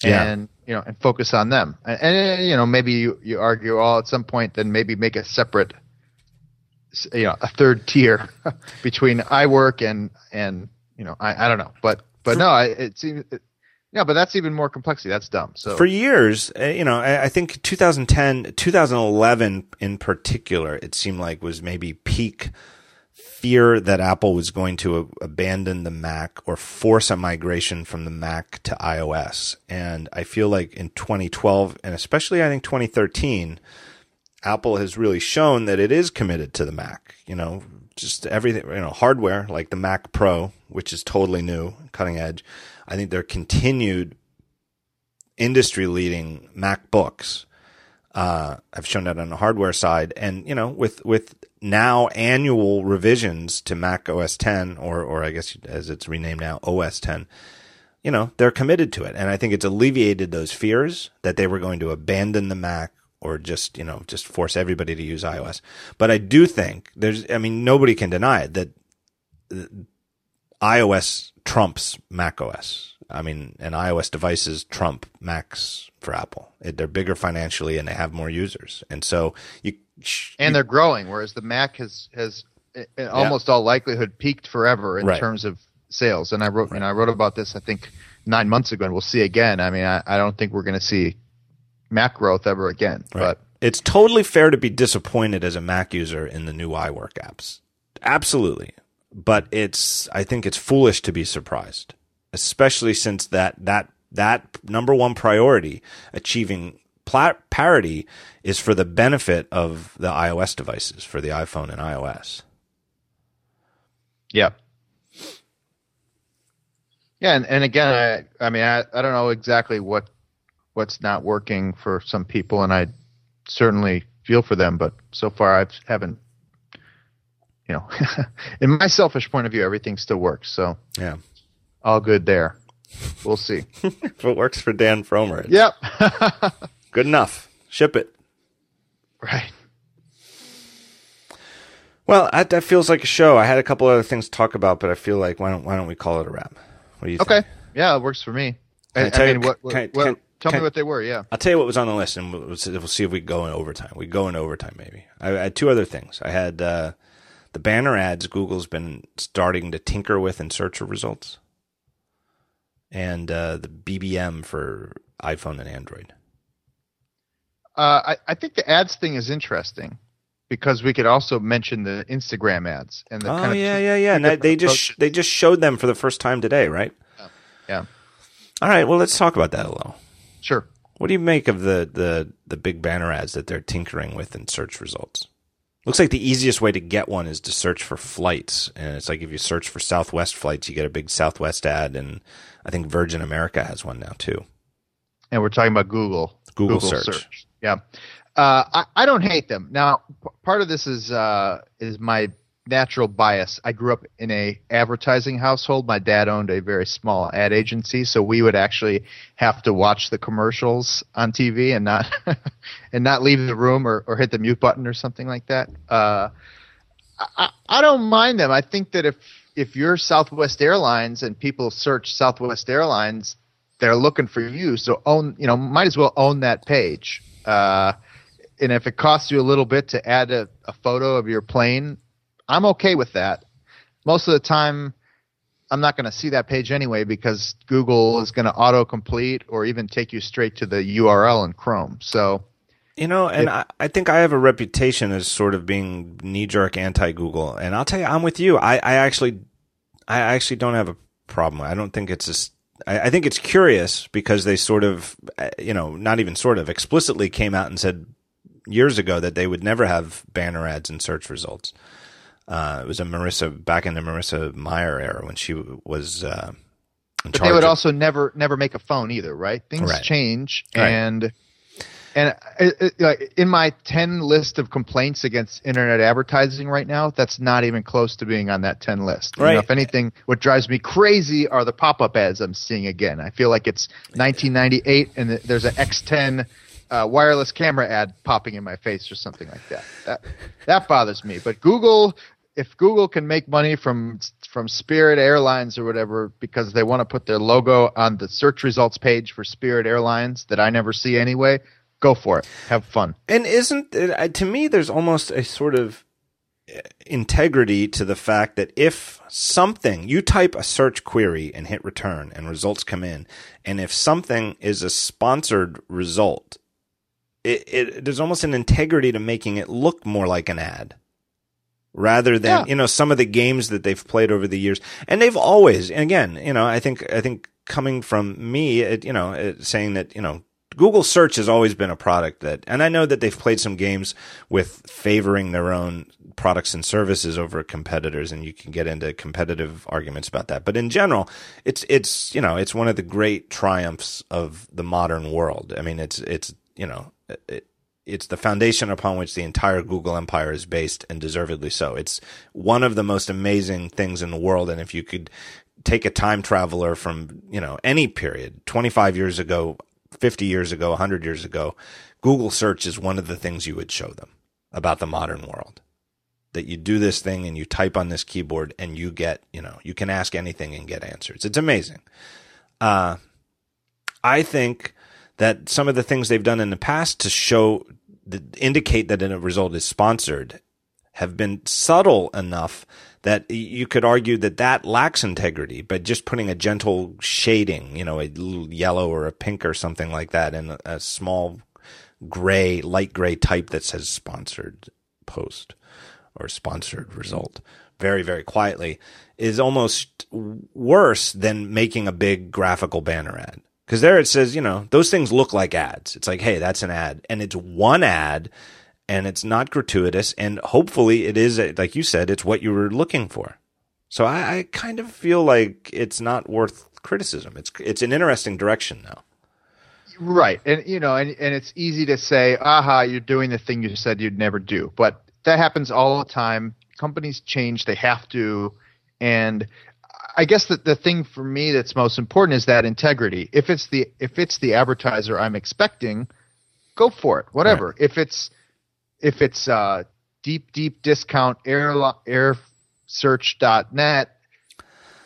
S2: Yeah.
S1: And you know, and focus on them. And, and you know, maybe you, you argue, oh, at some point, then maybe make a separate, you know, a third tier between iWork and and you know, I, I don't know, but but no, I, it seems. Yeah, but that's even more complexity. That's dumb. So
S2: for years, uh, you know, I, I think 2010, 2011 in particular, it seemed like was maybe peak fear that Apple was going to abandon the Mac or force a migration from the Mac to iOS. And I feel like in 2012 and especially I think 2013, Apple has really shown that it is committed to the Mac. You know, just everything, you know, hardware like the Mac Pro, which is totally new, cutting edge. I think their continued industry leading MacBooks uh, have shown that on the hardware side, and you know, with with now annual revisions to Mac OS 10, or or I guess as it's renamed now, OS 10. You know, they're committed to it, and I think it's alleviated those fears that they were going to abandon the Mac or just you know just force everybody to use iOS. But I do think there's, I mean, nobody can deny it that iOS trumps Mac OS. I mean, and iOS devices trump Macs for Apple. They're bigger financially and they have more users, and so you
S1: and they're growing. Whereas the Mac has has eh, eh, in almost all likelihood peaked forever in right. terms of sales. And I wrote right. and I wrote about this I think nine months ago, and we'll see again. I mean, I, I don't think we're going to see Mac growth ever again. Right. But
S2: it's totally fair to be disappointed as a Mac user in the new iWork apps. Absolutely. But it's I think it's foolish to be surprised, especially since that that that number one priority, achieving plat- parity, is for the benefit of the iOS devices, for the iPhone and iOS.
S1: Yeah. Yeah, and, and again, I, I mean, I, I don't know exactly what what's not working for some people, and I certainly feel for them. But so far, I haven't. You know, in my selfish point of view, everything still works. So
S2: yeah,
S1: all good there. We'll see
S2: if it works for Dan Frommer.
S1: Yep,
S2: good enough. Ship it.
S1: Right.
S2: Well, that, that feels like a show. I had a couple other things to talk about, but I feel like why don't why don't we call it a wrap? What do you
S1: okay.
S2: think?
S1: Yeah, it works for me. I, I, I mean, what, what, can, what can, Tell me what they were. Yeah,
S2: I'll tell you what was on the list, and we'll, we'll see if we go in overtime. We go in overtime, maybe. I, I had two other things. I had uh, the banner ads Google's been starting to tinker with in search results, and uh, the BBM for iPhone and Android.
S1: Uh, I, I think the ads thing is interesting because we could also mention the Instagram ads and the
S2: oh
S1: kind of
S2: yeah yeah yeah. They just they just showed them for the first time today, right?
S1: Yeah. yeah.
S2: All right. Well, let's talk about that a little.
S1: Sure.
S2: What do you make of the, the, the big banner ads that they're tinkering with in search results? Looks like the easiest way to get one is to search for flights. And it's like if you search for Southwest flights, you get a big Southwest ad. And I think Virgin America has one now too.
S1: And we're talking about Google.
S2: Google, Google search.
S1: search. Yeah. Uh, I, I don't hate them. Now, p- part of this is uh, is my natural bias. I grew up in a advertising household. My dad owned a very small ad agency, so we would actually have to watch the commercials on TV and not and not leave the room or, or hit the mute button or something like that. Uh, I, I don't mind them. I think that if if you're Southwest Airlines and people search Southwest Airlines, they're looking for you. So own, you know, might as well own that page. Uh, and if it costs you a little bit to add a, a photo of your plane I'm okay with that. Most of the time, I'm not going to see that page anyway because Google is going to autocomplete or even take you straight to the URL in Chrome. So,
S2: you know, and it, I, I, think I have a reputation as sort of being knee jerk anti Google. And I'll tell you, I'm with you. I, I actually, I actually don't have a problem. I don't think it's a, I, I think it's curious because they sort of, uh, you know, not even sort of explicitly came out and said years ago that they would never have banner ads in search results. Uh, it was a Marissa back in the Marissa Mayer era when she was. Uh,
S1: but they would of, also never never make a phone either, right? Things right. change, right. and and it, it, in my ten list of complaints against internet advertising right now, that's not even close to being on that ten list. Right. You know, if anything, what drives me crazy are the pop up ads I'm seeing again. I feel like it's 1998 and there's an X10 uh, wireless camera ad popping in my face or something like that. That that bothers me. But Google if Google can make money from from Spirit Airlines or whatever because they want to put their logo on the search results page for Spirit Airlines that I never see anyway, go for it. Have fun.
S2: And isn't to me there's almost a sort of eh, integrity to the fact that if something you type a search query and hit return and results come in and if something is a sponsored result it, it there's almost an integrity to making it look more like an ad rather than
S1: Yeah.
S2: you know some of the games that they've played over the years. And they've always and again you know i think i think coming from me it, you know it, saying that you know google search has always been a product that and i know that they've played some games with favoring their own products and services over competitors and you can get into competitive arguments about that. But in general it's it's you know it's one of the great triumphs of the modern world. I mean it's it's you know it, it's the foundation upon which the entire Google empire is based, and deservedly so. It's one of the most amazing things in the world. And if you could take a time traveler from, you know, any period, 25 years ago, 50 years ago, 100 years ago, Google search is one of the things you would show them about the modern world. That you do this thing and you type on this keyboard and you get, you know, you can ask anything and get answers. It's amazing. Uh, I think that some of the things they've done in the past to show that indicate that a result is sponsored have been subtle enough that you could argue that that lacks integrity but just putting a gentle shading you know a little yellow or a pink or something like that and a, a small gray light gray type that says sponsored post or sponsored result very very quietly is almost worse than making a big graphical banner ad because there it says you know those things look like ads. It's like hey that's an ad. And it's one ad and it's not gratuitous and hopefully it is like you said it's what you were looking for. So I, I kind of feel like it's not worth criticism. It's it's an interesting direction now
S1: Right, and you know, and and it's easy to say, "Aha, you're doing the thing you said you'd never do," but that happens all the time. Companies change; they have to, and I guess that the thing for me that's most important is that integrity. If it's the if it's the advertiser I'm expecting, go for it. Whatever. If it's if it's uh, deep deep discount air airsearch.net,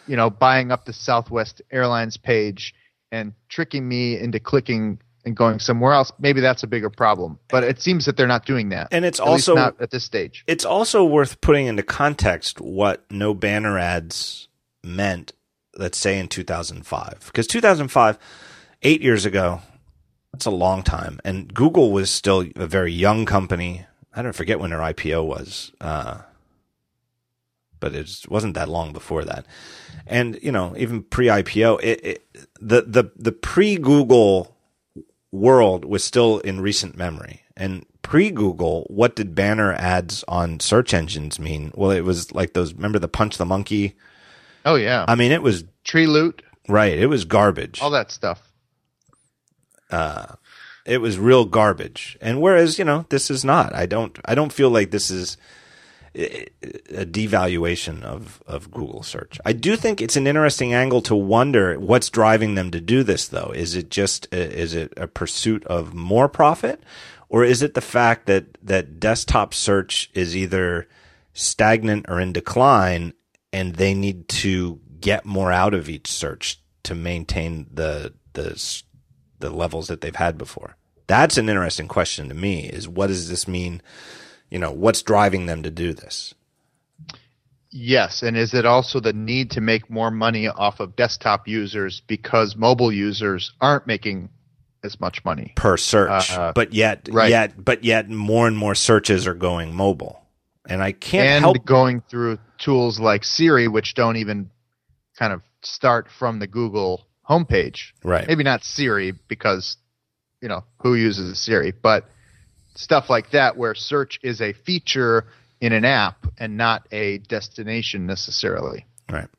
S1: you know, buying up the Southwest Airlines page and tricking me into clicking and going somewhere else, maybe that's a bigger problem. But it seems that they're not doing that.
S2: And it's also-
S1: not at this stage.
S2: it's also worth putting into context what no banner ads meant let's say in 2005 because 2005 8 years ago that's a long time and google was still a very young company i don't forget when their ipo was uh, but it wasn't that long before that and you know even pre-ipo it, it, the the the pre-google world was still in recent memory. And pre Google, what did banner ads on search engines mean? Well, it was like those, remember the Punch the Monkey?
S1: Oh yeah,
S2: I mean, it was,
S1: tree loot,
S2: right, it was garbage.
S1: all that stuff.
S2: Uh, it was real garbage. And whereas, you know, this is not. I don't, I don't feel like this is a a devaluation of, of Google search. I do think it's an interesting angle to wonder what's driving them to do this though. Is it just, a, is it a pursuit of more profit? Or is it the fact that, that desktop search is either stagnant or in decline and they need to get more out of each search to maintain the, the, the levels that they've had before? That's an interesting question to me is what does this mean? You know, what's driving them to do this?
S1: Yes, and is it also the need to make more money off of desktop users because mobile users aren't making as much money?
S2: per search,
S1: Uh,
S2: but yet,
S1: right.
S2: yet, but yet, more and more searches are going mobile, and I can't
S1: and
S2: help.
S1: going through tools like Siri, which don't even kind of start from the Google homepage.
S2: Right.
S1: Maybe not Siri because you know who uses Siri, but stuff like that where search is a feature in an app and not a destination necessarily.
S2: Right.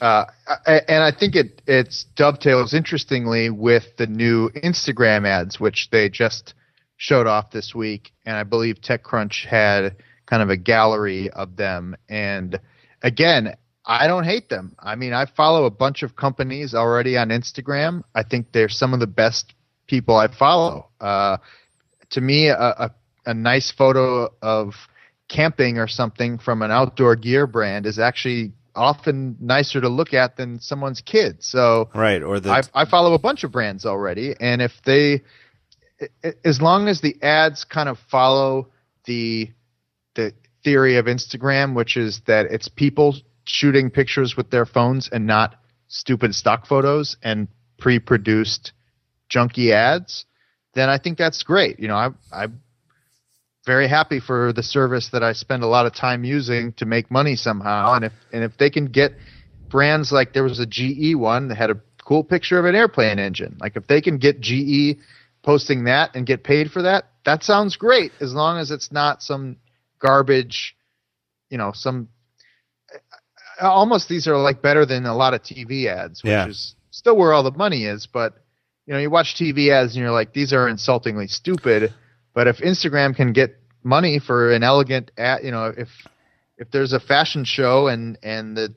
S1: Uh, and I think it it's dovetails interestingly with the new Instagram ads, which they just showed off this week, and I believe TechCrunch had kind of a gallery of them. And again, I don't hate them. I mean, I follow a bunch of companies already on Instagram. I think they're some of the best people I follow. Uh, to me, a, a, a nice photo of camping or something from an outdoor gear brand is actually often nicer to look at than someone's kid. So
S2: Right. Or the
S1: I, I follow a bunch of brands already, and if they, as long as the ads kind of follow the theory of Instagram, which is that it's people shooting pictures with their phones and not stupid stock photos and pre-produced junky ads, then I think that's great. You know, I I'm very happy for the service that I spend a lot of time using to make money somehow. And if and if they can get brands like there was a GE one that had a cool picture of an airplane engine, like if they can get GE posting that and get paid for that, that sounds great as long as it's not some garbage, you know, some almost these are like better than a lot of TV ads, which
S2: Yeah.
S1: is still where all the money is, but you know, you watch TV ads and you're like, these are insultingly stupid. But if Instagram can get money for an elegant ad, you know, if if there's a fashion show and and the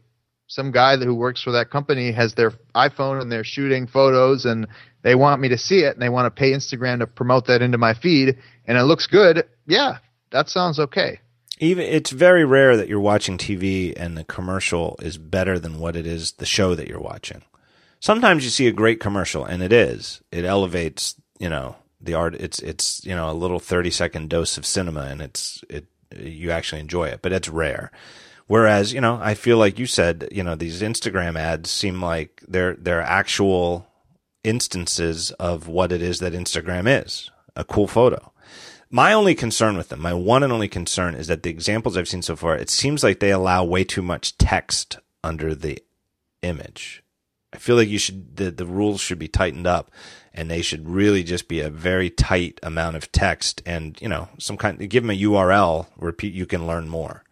S1: some guy who works for that company has their iPhone and they're shooting photos and they want me to see it and they want to pay Instagram to promote that into my feed and it looks good, yeah, that sounds okay.
S2: Even it's very rare that you're watching TV and the commercial is better than what it is the show that you're watching. Sometimes you see a great commercial and it is. It elevates, you know, the art it's it's, you know, a little 30 second dose of cinema and it's it you actually enjoy it, but it's rare. Whereas, you know, I feel like you said, you know, these Instagram ads seem like they're they're actual instances of what it is that Instagram is. A cool photo. My only concern with them, my one and only concern is that the examples I've seen so far, it seems like they allow way too much text under the image. I feel like you should the, the rules should be tightened up and they should really just be a very tight amount of text and, you know, some kind give them a URL where you can learn more.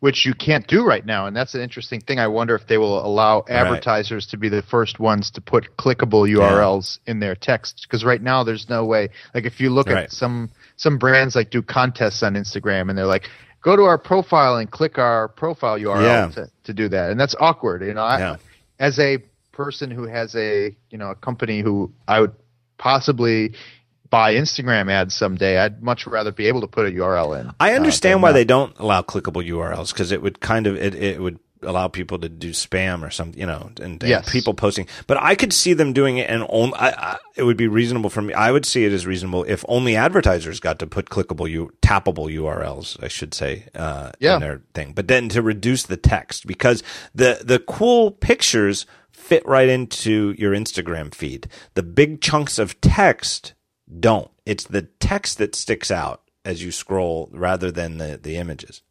S1: Which you can't do right now. And that's an interesting thing. I wonder if they will allow advertisers to be the first ones to put clickable URLs in their text. Because right now there's no way. Like if you look
S2: Right.
S1: at some some brands like do contests on Instagram and they're like, go to our profile and click our profile URL
S2: Yeah.
S1: to, to do that. And that's awkward. You know, I,
S2: Yeah.
S1: as a person who has a you know a company who I would possibly buy Instagram ads someday, I'd much rather be able to put a URL in.
S2: I
S1: uh,
S2: understand
S1: than
S2: why
S1: not.
S2: they don't allow clickable URLs because it would kind of it, it would allow people to do spam or something, you know, and, and
S1: Yes.
S2: people posting. But I could see them doing it, and only I, I, it would be reasonable for me. I would see it as reasonable if only advertisers got to put clickable, you tappable URLs, I should say, uh,
S1: Yeah.
S2: in their thing. But then to reduce the text because the the cool pictures fit right into your Instagram feed. The big chunks of text don't. It's the text that sticks out as you scroll rather than the, the images.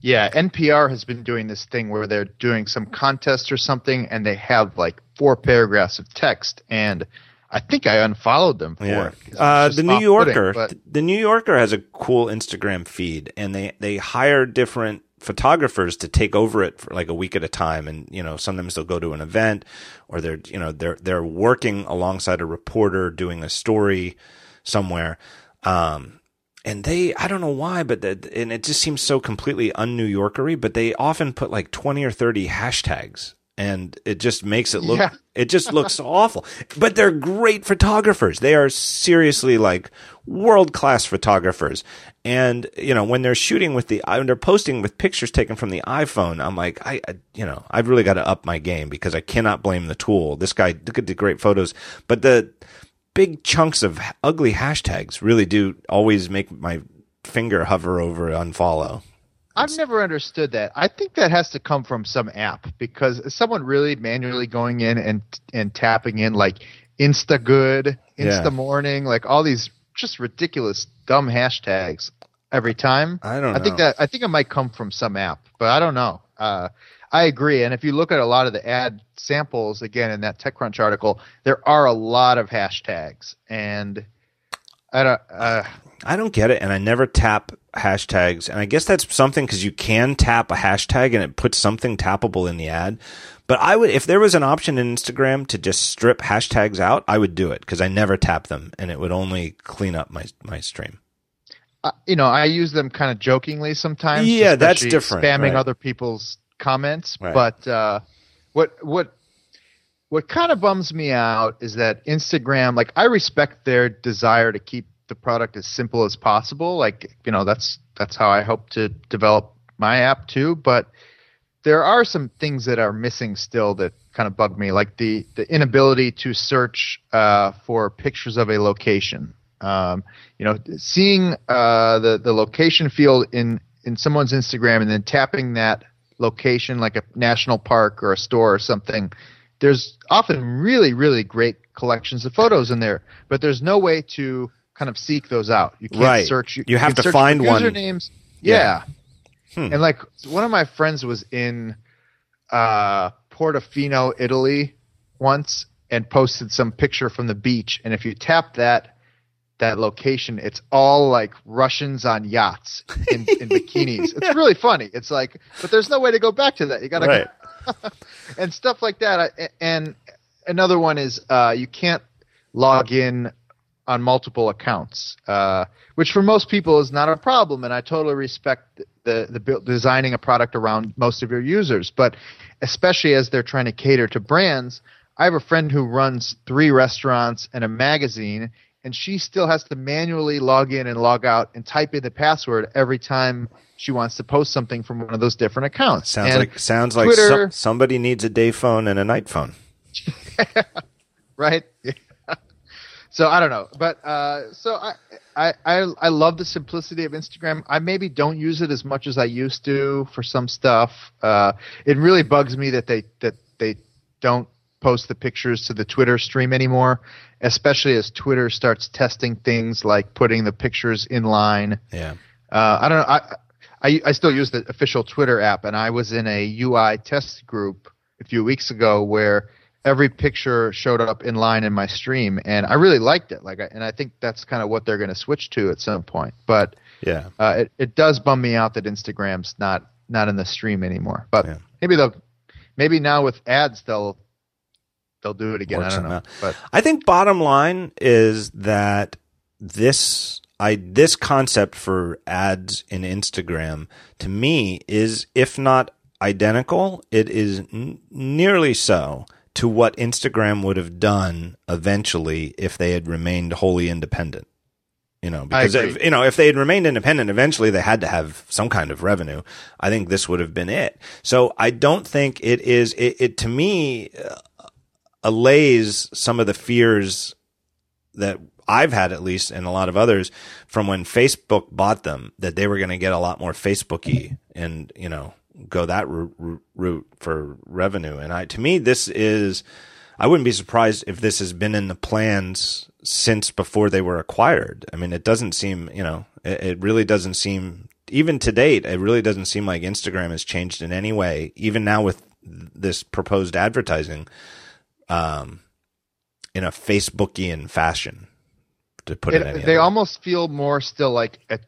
S1: Yeah, NPR has been doing this thing where they're doing some contest or something, and they have like four paragraphs of text, and I think I unfollowed them for
S2: Yeah.
S1: it
S2: Uh, the New Yorker,
S1: but-
S2: the New Yorker has a cool Instagram feed, and they they hire different photographers to take over it for like a week at a time. And you know, sometimes they'll go to an event, or they're you know they're they're working alongside a reporter doing a story somewhere. Um, and they, I don't know why, but the, and it just seems so completely un New Yorkery. But they often put like twenty or thirty hashtags, and it just makes it look
S1: Yeah.
S2: It just looks awful. But they're great photographers. They are seriously like world class photographers. And you know, when they're shooting with the when they're posting with pictures taken from the iPhone, I'm like, I, I you know, I've really got to up my game because I cannot blame the tool. This guy did great photos, but the big chunks of ugly hashtags really do always make my finger hover over unfollow.
S1: I've never understood that. I think that has to come from some app because someone really manually going in and and tapping in like Insta Good, Insta
S2: Yeah.
S1: Morning, like all these just ridiculous dumb hashtags every time.
S2: I don't
S1: I think that I think it might come from some app, but I don't know. Uh, I agree. And if you look at a lot of the ad samples again in that TechCrunch article, there are a lot of hashtags, and I don't. Uh,
S2: I don't get it, and I never tap hashtags. And I guess that's something because you can tap a hashtag and it puts something tappable in the ad. But I would, if there was an option in Instagram to just strip hashtags out, I would do it because I never tap them, and it would only clean up my my stream.
S1: uh, you know, I use them kind of jokingly sometimes.
S2: Yeah, that's different,
S1: Spamming
S2: right.
S1: other people's comments,
S2: Right.
S1: but uh, what what what kind of bums me out is that Instagram. Like, I respect their desire to keep the product as simple as possible. Like, you know, that's that's how I hope to develop my app too. But there are some things that are missing still that kind of bug me, like the the inability to search uh, for pictures of a location. Um, you know, seeing uh, the the location field in in someone's Instagram and then tapping that location, like a national park or a store or something, there's often really, really great collections of photos in there, but there's no way to kind of seek those out. You can't
S2: Right.
S1: search.
S2: You have
S1: can
S2: to find one.
S1: Usernames.
S2: Yeah.
S1: Yeah.
S2: Hmm.
S1: And like one of my friends was in uh, Portofino, Italy, once, and posted some picture from the beach. And if you tap that that location, it's all like Russians on yachts in, in bikinis. It's really funny. It's like, but there's no way to go back to that. You gotta
S2: Right.
S1: and stuff like that. And another one is uh, you can't log in on multiple accounts, uh, which for most people is not a problem. And I totally respect the the build, designing a product around most of your users, but especially as they're trying to cater to brands. I have a friend who runs three restaurants and a magazine, and she still has to manually log in and log out and type in the password every time she wants to post something from one of those different accounts.
S2: Sounds
S1: And
S2: like sounds like so- somebody needs a day phone and a night phone.
S1: right? So I don't know, but uh, so I, I I I love the simplicity of Instagram. I maybe don't use it as much as I used to for some stuff. Uh, it really bugs me that they that they don't post the pictures to the Twitter stream anymore, especially as Twitter starts testing things like putting the pictures in line.
S2: Yeah.
S1: Uh, I don't know. I, I I still use the official Twitter app, and I was in a UI test group a few weeks ago where every picture showed up in line in my stream, and I really liked it. Like, I, and I think that's kind of what they're going to switch to at some point. But
S2: Yeah.
S1: uh, it it does bum me out that Instagram's not not in the stream anymore. But
S2: Yeah.
S1: maybe they'll maybe now with ads they'll they'll do it again.
S2: Work
S1: I don't know.
S2: out.
S1: But
S2: I think bottom line is that this I this concept for ads in Instagram to me is if not identical, it is n- nearly so to what Instagram would have done eventually if they had remained wholly independent. You know, because if, you know if they had remained independent, eventually they had to have some kind of revenue. I think this would have been it. So I don't think it is. It, it to me uh, allays some of the fears that I've had at least and a lot of others from when Facebook bought them that they were going to get a lot more Facebooky and you know go that route, for revenue and I to me this is I wouldn't be surprised if this has been in the plans since before they were acquired. I mean it doesn't seem, you know, it, it really doesn't seem even to date it really doesn't seem like Instagram has changed in any way even now with this proposed advertising um in a Facebookian fashion to put it,
S1: it,
S2: any
S1: they
S2: way.
S1: almost feel more still like at,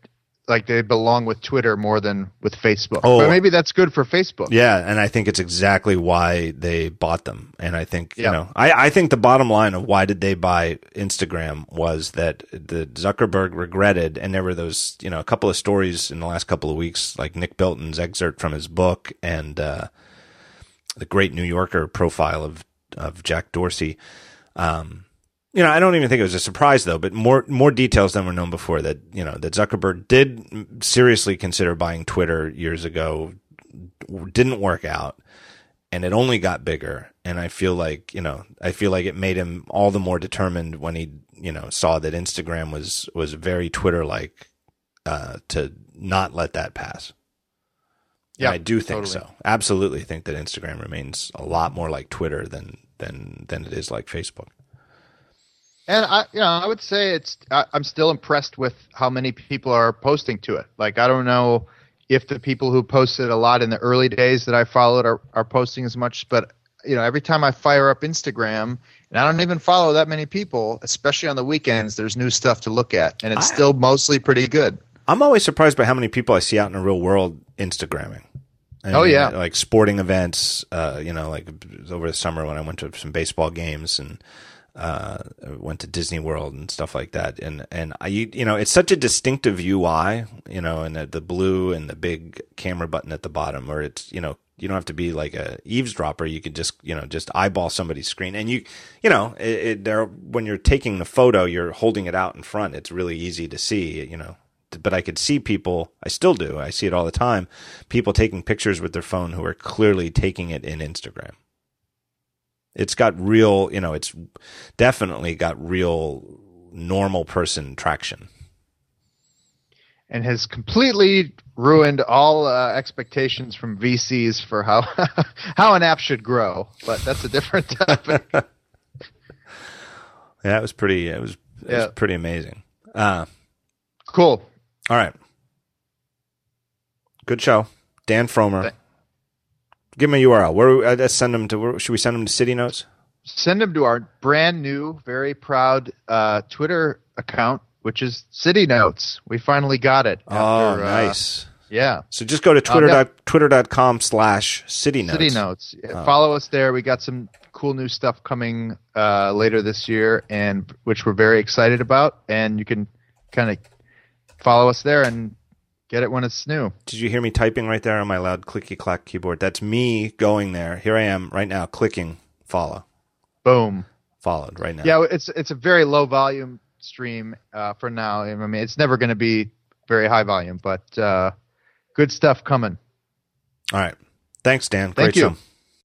S1: like they belong with Twitter more than with Facebook.
S2: Oh.
S1: but maybe that's good for Facebook.
S2: Yeah, and I think it's exactly why they bought them. And I think you
S1: Yeah.
S2: know, I, I think the bottom line of why did they buy Instagram was that the Zuckerberg regretted, and there were those you know a couple of stories in the last couple of weeks, like Nick Bilton's excerpt from his book and uh, the Great New Yorker profile of of Jack Dorsey. Um, you know, I don't even think it was a surprise though, but more more details than were known before that you know that Zuckerberg did seriously consider buying Twitter years ago, didn't work out, and it only got bigger. And I feel like you know, I feel like it made him all the more determined when he you know saw that Instagram was was very Twitter like uh, to not let that pass. And
S1: Yeah,
S2: I do think
S1: totally.
S2: so. Absolutely think that Instagram remains a lot more like Twitter than than than it is like Facebook.
S1: And I, you know, I would say it's. I, I'm still impressed with how many people are posting to it. Like, I don't know if the people who posted a lot in the early days that I followed are, are posting as much, but you know, every time I fire up Instagram, and I don't even follow that many people, especially on the weekends, there's new stuff to look at, and it's
S2: I-
S1: still mostly pretty good.
S2: I'm always surprised by how many people I see out in the real world Instagramming. I
S1: Oh, yeah.
S2: like sporting events. Uh, you know, like over the summer when I went to some baseball games and uh, went to Disney World and stuff like that. And and I, you know, it's such a distinctive UI. You know, and the, the blue and the big camera button at the bottom, where it's you know you don't have to be like a eavesdropper. You could just you know just eyeball somebody's screen, and you you know it, it, there when you're taking the photo, you're holding it out in front. It's really easy to see. You know, but I could see people, I still do, I see it all the time, people taking pictures with their phone who are clearly taking it in Instagram. It's got real, you know, it's definitely got real normal person traction.
S1: and has completely ruined all uh, expectations from VCs for how how an app should grow. But that's a different topic.
S2: Yeah, it was pretty. It was, it
S1: Yeah.
S2: was pretty amazing. Uh,
S1: cool.
S2: all right, good show, Dan Frommer.
S1: Th-
S2: Give me a URL. Where uh, send them to? Where, should we send them to City Notes?
S1: Send them to our brand new, very proud uh, Twitter account, which is City Notes. We finally got it.
S2: oh,
S1: after, uh,
S2: nice.
S1: yeah.
S2: So just go to twitter
S1: yeah.
S2: dot twitter.com slash City Notes.
S1: City Notes.
S2: Oh.
S1: Follow us there. We got some cool new stuff coming uh, later this year, and which we're very excited about. And you can kind of follow us there and get it when it's new.
S2: Did you hear me typing right there on my loud clicky clack keyboard? That's me going there. Here I am right now, clicking follow.
S1: Boom.
S2: Followed right now.
S1: Yeah, it's it's a very low volume stream uh, for now. I mean, it's never going to be very high volume, but uh, good stuff coming.
S2: All right. Thanks, Dan.
S1: Thank
S2: Great
S1: you.
S2: show.